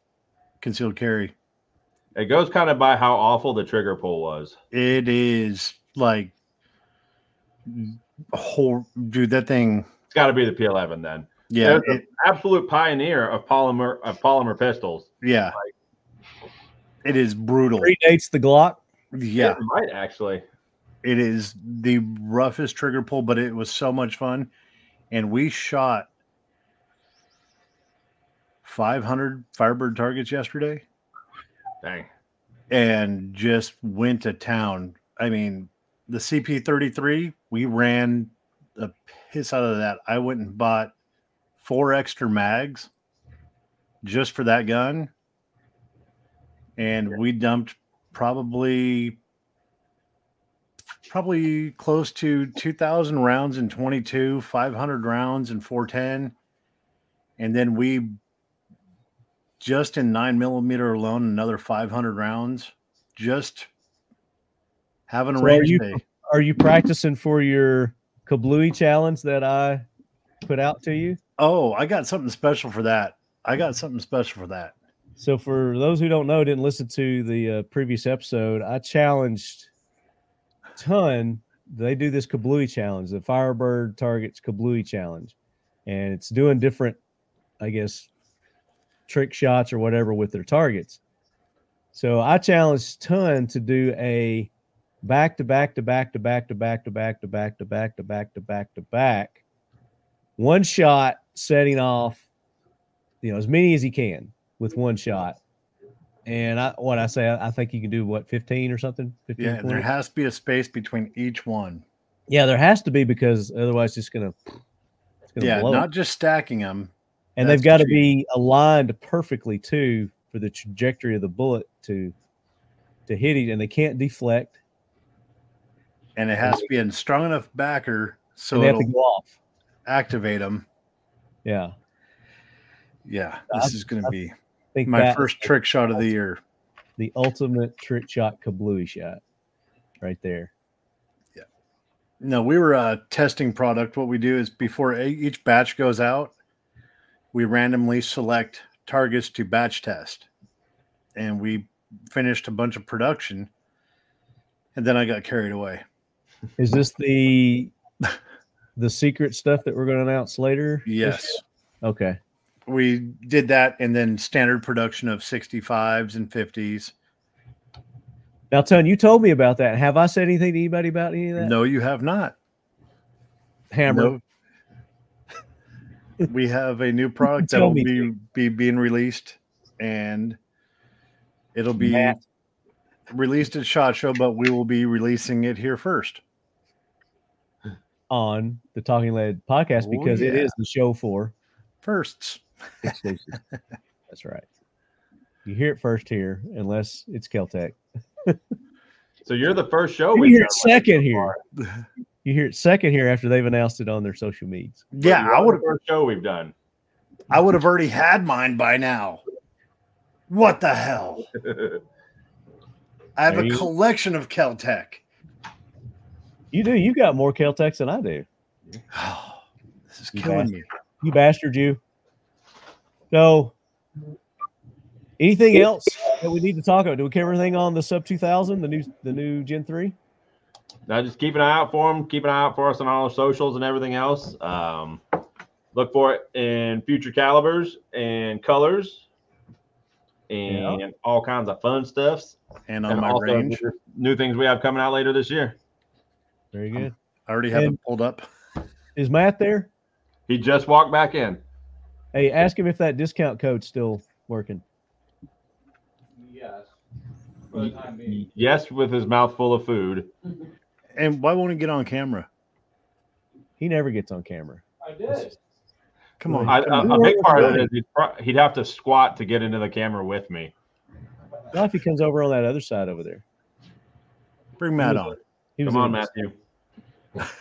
concealed carry. It goes kind of by how awful the trigger pull was. It is like whole dude. That thing, It's got to be the P11 then. yeah, it, absolute pioneer of polymer of polymer pistols. yeah. It is brutal. Predates the Glock. Yeah, It might actually. it is the roughest trigger pull, but it was so much fun, and we shot 500 Firebird targets yesterday. Dang. and just went to town. I mean, the CP33, we ran the piss out of that. I went and bought four extra mags just for that gun. And we dumped probably probably close to 2000 rounds in 22, 500 rounds in 410. And then we just in nine millimeter alone, another 500 rounds. Just having a So are you day. are you practicing for your Kablooey challenge that I put out to you? Oh, I got something special for that. I got something special for that. So for those who don't know, didn't listen to the uh, previous episode, I challenged Ton. They do this Kablooey challenge, the Firebird Targets Kablooey challenge, and it's doing different, I guess, trick shots or whatever with their targets. So I challenged Ton to do a back to back to back to back to back to back to back to back to back to back to back, one shot setting off, you know, as many as he can with one shot. And I, what I say, I, I think you can do what 15 or something. 15, Yeah, there has to be a space between each one. yeah, there has to be because otherwise it's gonna, it's gonna Yeah, blow. not just stacking them. and they've got to be aligned perfectly too for the trajectory of the bullet to to hit it, and they can't deflect. And it has to be in strong enough backer so and they have to it'll go off. activate them. Yeah, Yeah, I- this is going to be I think my first trick shot of the year. the ultimate trick shot kablooey shot, right there. Yeah. No, we were uh, testing product. What we do is before each batch goes out, we randomly select targets to batch test, and we finished a bunch of production, and then I got carried away. Is this the the secret stuff that we're going to announce later? Yes. Okay. We did that, and then standard production of 65s and 50s. Now, Ton, you told me about that. Have I said anything to anybody about any of that? No, you have not. Hammer. No. we have a new product that will be, be being released, and it'll be Matt. released at Shot Show, but we will be releasing it here first. on the Talking Lead podcast Oh, because it yeah. is the show for Firsts. Exclusive. That's right. You hear it first here, unless it's Keltec. So you're the first show You we've hear done it like second here. You hear it second here after they've announced it on their social medias. Yeah, I would have first show we've done. I would have already had mine by now. What the hell? I have a collection of Keltec. You do. You got more Keltecs than I do. this is You killing bastard. me. You bastard, you. So, anything else that we need to talk about? Do we cover everything on the sub two thousand, the new the new Gen three? Now just keep an eye out for them. Keep an eye out for us on all our socials and everything else. Um, look for it in future calibers and colors and all kinds of fun stuffs. And on And my range, new- new things we have coming out later this year. Very good. I already have And- it pulled up. Is Matt there? He just walked back in. Hey, ask him if that discount code's still working. Yes. For the time being. Yes, with his mouth full of food. And why won't he get on camera? He never gets on camera. I did. Come on. I, come a, on. a big part of it is he'd, he'd have to squat to get into the camera with me. Not if he comes over on that other side over there. Bring Matt on. He was Come on, in- Matthew.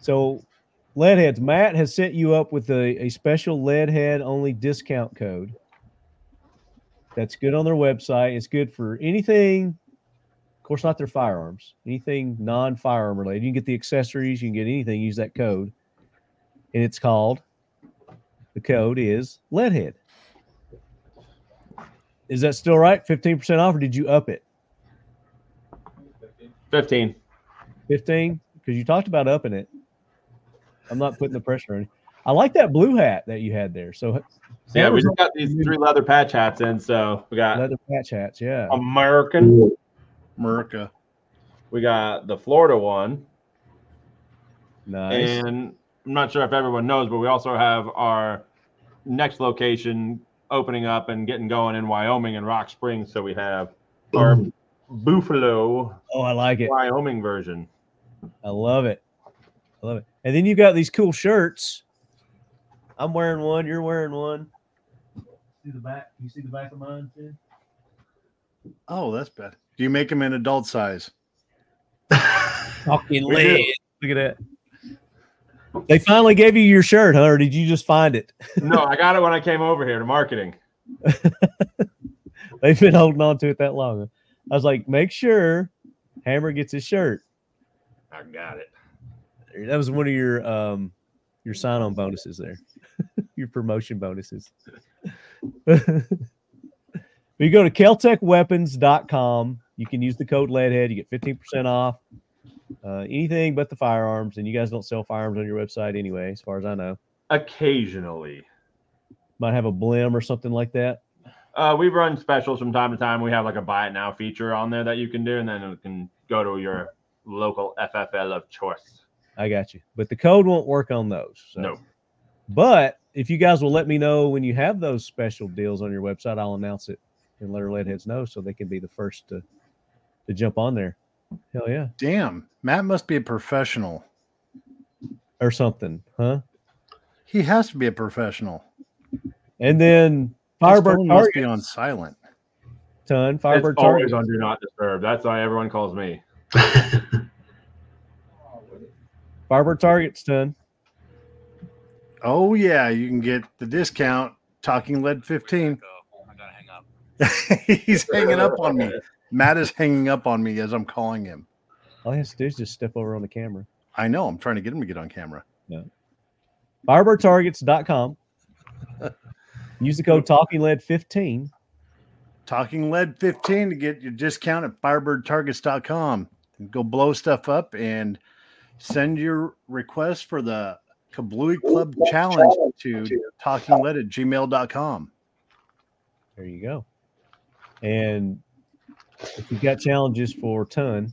So, Leadheads, Matt has set you up with a, a special Leadhead only discount code. That's good on their website. It's good for anything, of course, not their firearms, anything non firearm related. You can get the accessories, you can get anything, use that code. And it's called, the code is Leadhead. Is that still right? 15% off, or did you up it? 15. 15? Because you talked about upping it. I'm not putting the pressure on you. I like that blue hat that you had there. So Yeah, we just got these three leather patch hats in. So we got leather patch hats. Yeah. American. America. We got the Florida one. Nice. And I'm not sure if everyone knows, but we also have our next location opening up and getting going in Wyoming and Rock Springs. So we have our Buffalo Oh, I like it. Wyoming version. I love it. I love it. And then you got these cool shirts. I'm wearing one. You're wearing one. See the back? You see the back of mine too? Oh, that's bad. Do you make them in adult size? Talking We do. lead. Look at that. They finally gave you your shirt, huh? Or did you just find it? No, I got it when I came over here to marketing. They've been holding on to it that long. I was like, make sure Hammer gets his shirt. I got it. That was one of your um your sign-on bonuses there. your promotion bonuses. you go to keltecweapons.com. You can use the code LEADHEAD. You get 15% off. Uh, anything but the firearms, and you guys don't sell firearms on your website anyway, as far as I know. Occasionally. Might have a blem or something like that. Uh, we run specials from time to time. We have like a buy it now feature on there that you can do, and then it can go to your local FFL of choice. I got you. But the code won't work on those. so- No. But if you guys will let me know when you have those special deals on your website, I'll announce it and let our lead heads know so they can be the first to to jump on there. Hell yeah. Damn, Matt must be a professional. Or something, huh? He has to be a professional. And then His Firebird phone must be on silent. ton. It's always Target. on Do Not Disturb. That's why everyone calls me. Firebird Target's ton. Oh yeah, you can get the discount. Talking lead fifteen. He's hanging up on me. Matt is hanging up on me as I'm calling him. All he has to do is just step over on the camera. I know. I'm trying to get him to get on camera. FirebirdTargets.com. Use the code Talking Lead 15. Talking lead 15 to get your discount at firebirdtargets.com. And go blow stuff up and send your request for the Kablooey Club Challenge to talkinglead at gmail.com. There you go. And if you've got challenges for ton,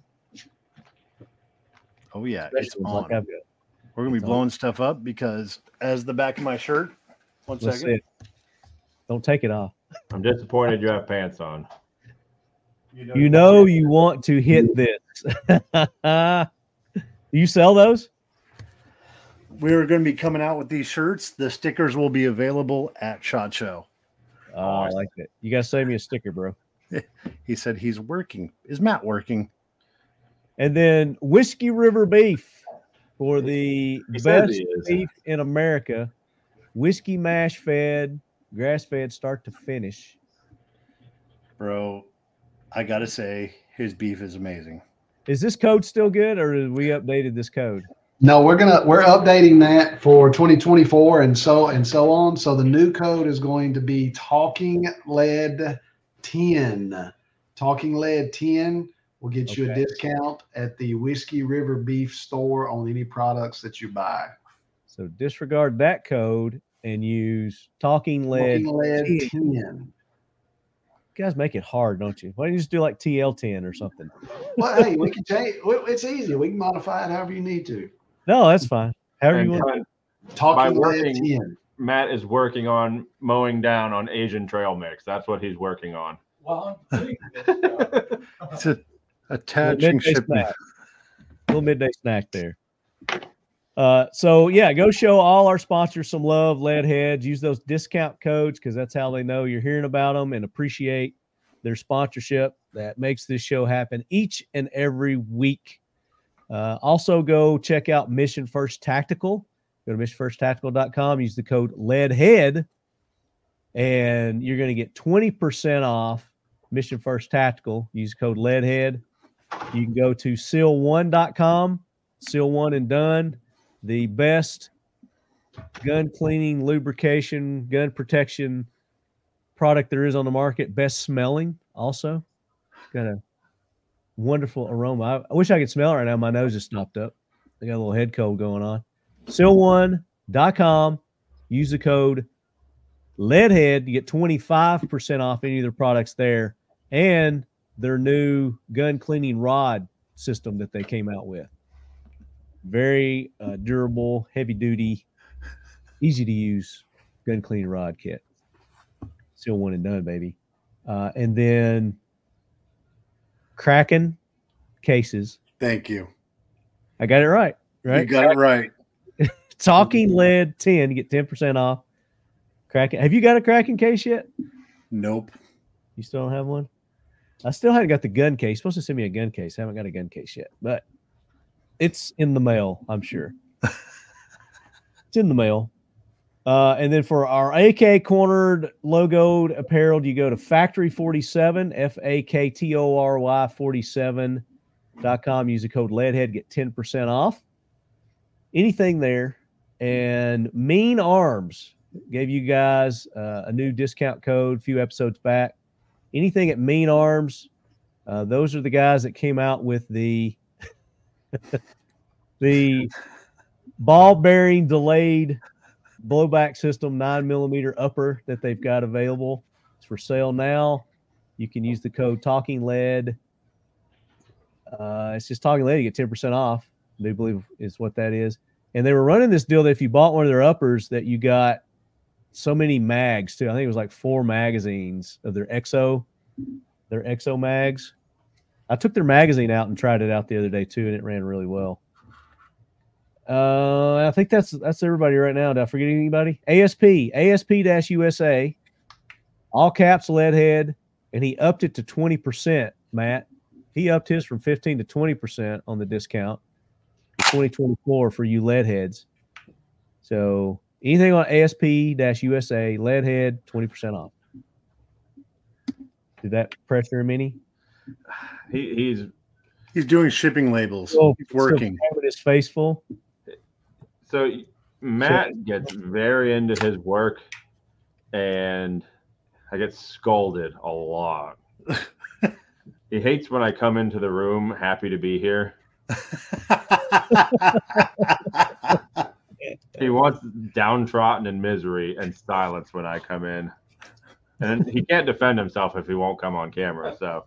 Oh, yeah. It's especially ones like on. I've got, We're going to It's be on. blowing stuff up because, as the back of my shirt, one let's second. Don't take it off. I'm disappointed you have pants on. You know you want to hit this. you sell those? We're going to be coming out with these shirts. The stickers will be available at SHOT Show. Oh, I like it. You gotta send me a sticker, bro. He said he's working. Is Matt working? And then Whiskey River Beef for the He best beef in America. Whiskey mash fed, grass fed, start to finish. Bro, I got to say, his beef is amazing. Is this code still good, or have we updated this code? No, we're gonna we're updating that for 2024 and so and so on. So the new code is going to be talking lead 10. Talking lead 10 will get you a discount at the Whiskey River Beef store on any products that you buy. So disregard that code and use Talking Lead. Talking lead 10. 10. You guys make it hard, don't you? Why don't you just do like TL10 or something? Well, hey, we can change. It's easy. We can modify it however you need to. No, that's fine. However And you want. Matt- Talking by Lead working, 10. Matt is working on mowing down on Asian trail mix. That's what he's working on. Well, I'm doing this. It's a Little attaching midday shipment. snack. Little midday snack there. Uh, so yeah, go show all our sponsors some love, lead heads. Use those discount codes because that's how they know you're hearing about them and appreciate their sponsorship that makes this show happen each and every week. Uh, also, go check out Mission First Tactical. Go to missionfirsttactical.com. Use the code LEADHEAD, and you're going to get 20% off Mission First Tactical. Use code LEADHEAD. You can go to seal1.com, seal one and done. The best gun cleaning, lubrication, gun protection product there is on the market. Best smelling, also. Got a wonderful aroma. I, wish I could smell it right now. My nose is stopped up. I got a little head cold going on. Seal1.com. Use the code Leadhead. You get 25% off any of their products there and their new gun cleaning rod system that they came out with. Very uh, durable, heavy duty, easy to use gun cleaning rod kit. Still one and done, baby. Uh, and then Kraken cases. Thank you. I got it right, right? You got it right. Talking lead 10, you get 10% off. Kraken. Have you got a Kraken case yet? Nope. You still don't have one? I still haven't got the gun case. Supposed to send me a gun case. I haven't got a gun case yet, but it's in the mail, I'm sure. it's in the mail. Uh, and then for our AK cornered logoed apparel, you go to Faktory 47, F A K T O R Y 47.com. Use the code LEADHEAD, get 10% off. Anything there. And Mean Arms gave you guys uh, a new discount code a few episodes back. Anything at Mean Arms, uh, those are the guys that came out with the the ball bearing delayed blowback system nine millimeter upper that they've got available. It's for sale now. You can use the code Talking Lead. Uh, it's just Talking Lead. You get ten percent off. Do believe is what that is. And they were running this deal that if you bought one of their uppers, that you got so many mags too. I think it was like four magazines of their EXO, their EXO mags. I took their magazine out and tried it out the other day too, and it ran really well. Uh, I think that's that's everybody right now. Did I forget anybody? ASP, ASP USA, all caps lead head, and he upped it to twenty percent. Matt, he upped his from fifteen to twenty percent on the discount. Twenty twenty four for you lead heads. So anything on ASP USA lead head twenty percent off. Did that pressure him any? He, he's He's doing shipping labels. Oh, He's working. still having his face full. so Matt gets very into his work, and I get scolded a lot. he hates when I come into the room happy to be here. he wants downtrodden and misery and silence when I come in. And he can't defend himself if he won't come on camera. So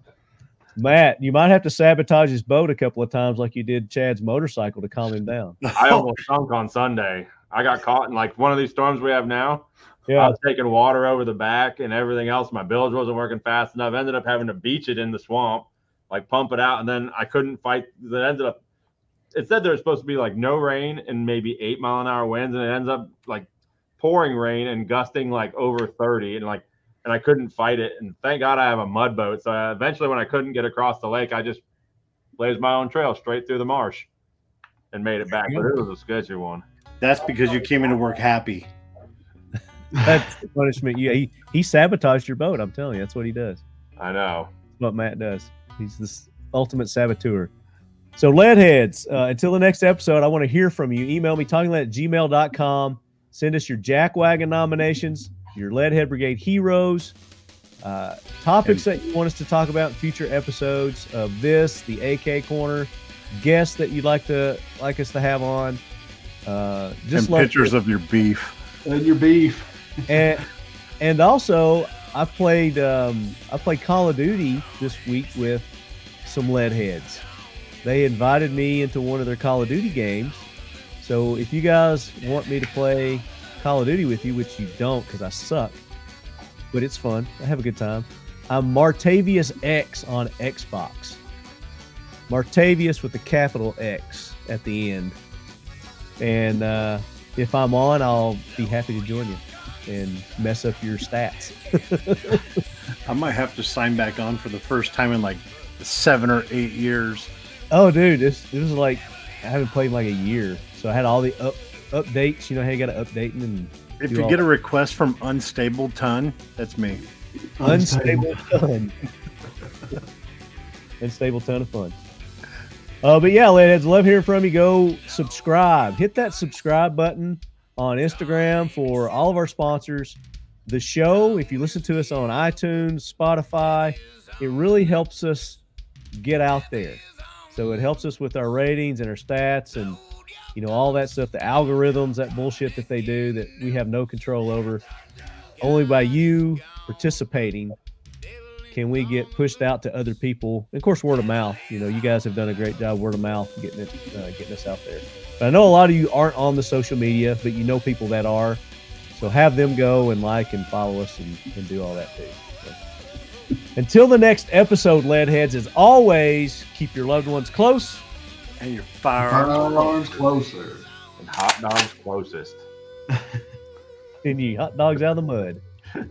Matt, you might have to sabotage his boat a couple of times, like you did Chad's motorcycle, to calm him down. I almost sunk on Sunday. I got caught in like one of these storms we have now. Yeah. I was taking water over the back and everything else. My bilge wasn't working fast enough. Ended up having to beach it in the swamp, like pump it out, and then I couldn't fight. It ended up. It said there was supposed to be like no rain and maybe eight mile an hour winds, and it ends up like pouring rain and gusting like over thirty, and like, and I couldn't fight it. And thank God I have a mud boat. So I, eventually, when I couldn't get across the lake, I just blazed my own trail straight through the marsh and made it back. But it was a sketchy one. That's because you came into work happy. that's the punishment. Yeah, he, he sabotaged your boat. I'm telling you, that's what he does. I know. That's what Matt does. He's this ultimate saboteur. So, Leadheads, uh, until the next episode, I want to hear from you. Email me, talkinglead at gmail.com. Send us your Jackwagon nominations, your Leadhead Brigade heroes, uh, topics that you want us to talk about in future episodes of this, the AK Corner, guests that you'd like to like us to have on. Uh, just and love pictures to- of your beef. And your beef. and and also I played um, I played Call of Duty this week with some lead heads. They invited me into one of their Call of Duty games, So if you guys want me to play Call of Duty with you, which you don't because I suck, but it's fun. I have a good time. I'm Martavius X on Xbox. Martavius with the capital X at the end. And uh, if I'm on, I'll be happy to join you and mess up your stats. I might have to sign back on for the first time in like seven or eight years. oh, dude, this it was like I haven't played in like a year, so I had all the up updates. You know how you got to update and If you get a request from Unstable Ton, that's me. unstable ton. unstable ton of fun. Uh, but yeah, lads, love hearing from you. Go subscribe. Hit that subscribe button on Instagram for all of our sponsors. The show, if you listen to us on iTunes, Spotify, it really helps us get out there. So it helps us with our ratings and our stats and you know all that stuff, the algorithms, that bullshit that they do that we have no control over. Only by you participating can we get pushed out to other people. And of course, word of mouth. You know, you guys have done a great job, word of mouth, getting it, uh, getting us out there. But I know a lot of you aren't on the social media, but you know people that are. So have them go and like and follow us and, and do all that too. Until the next episode, Leadheads, as always, keep your loved ones close. And your firearms. Firearms closer. And hot dogs closest. and you hot dogs out of the mud.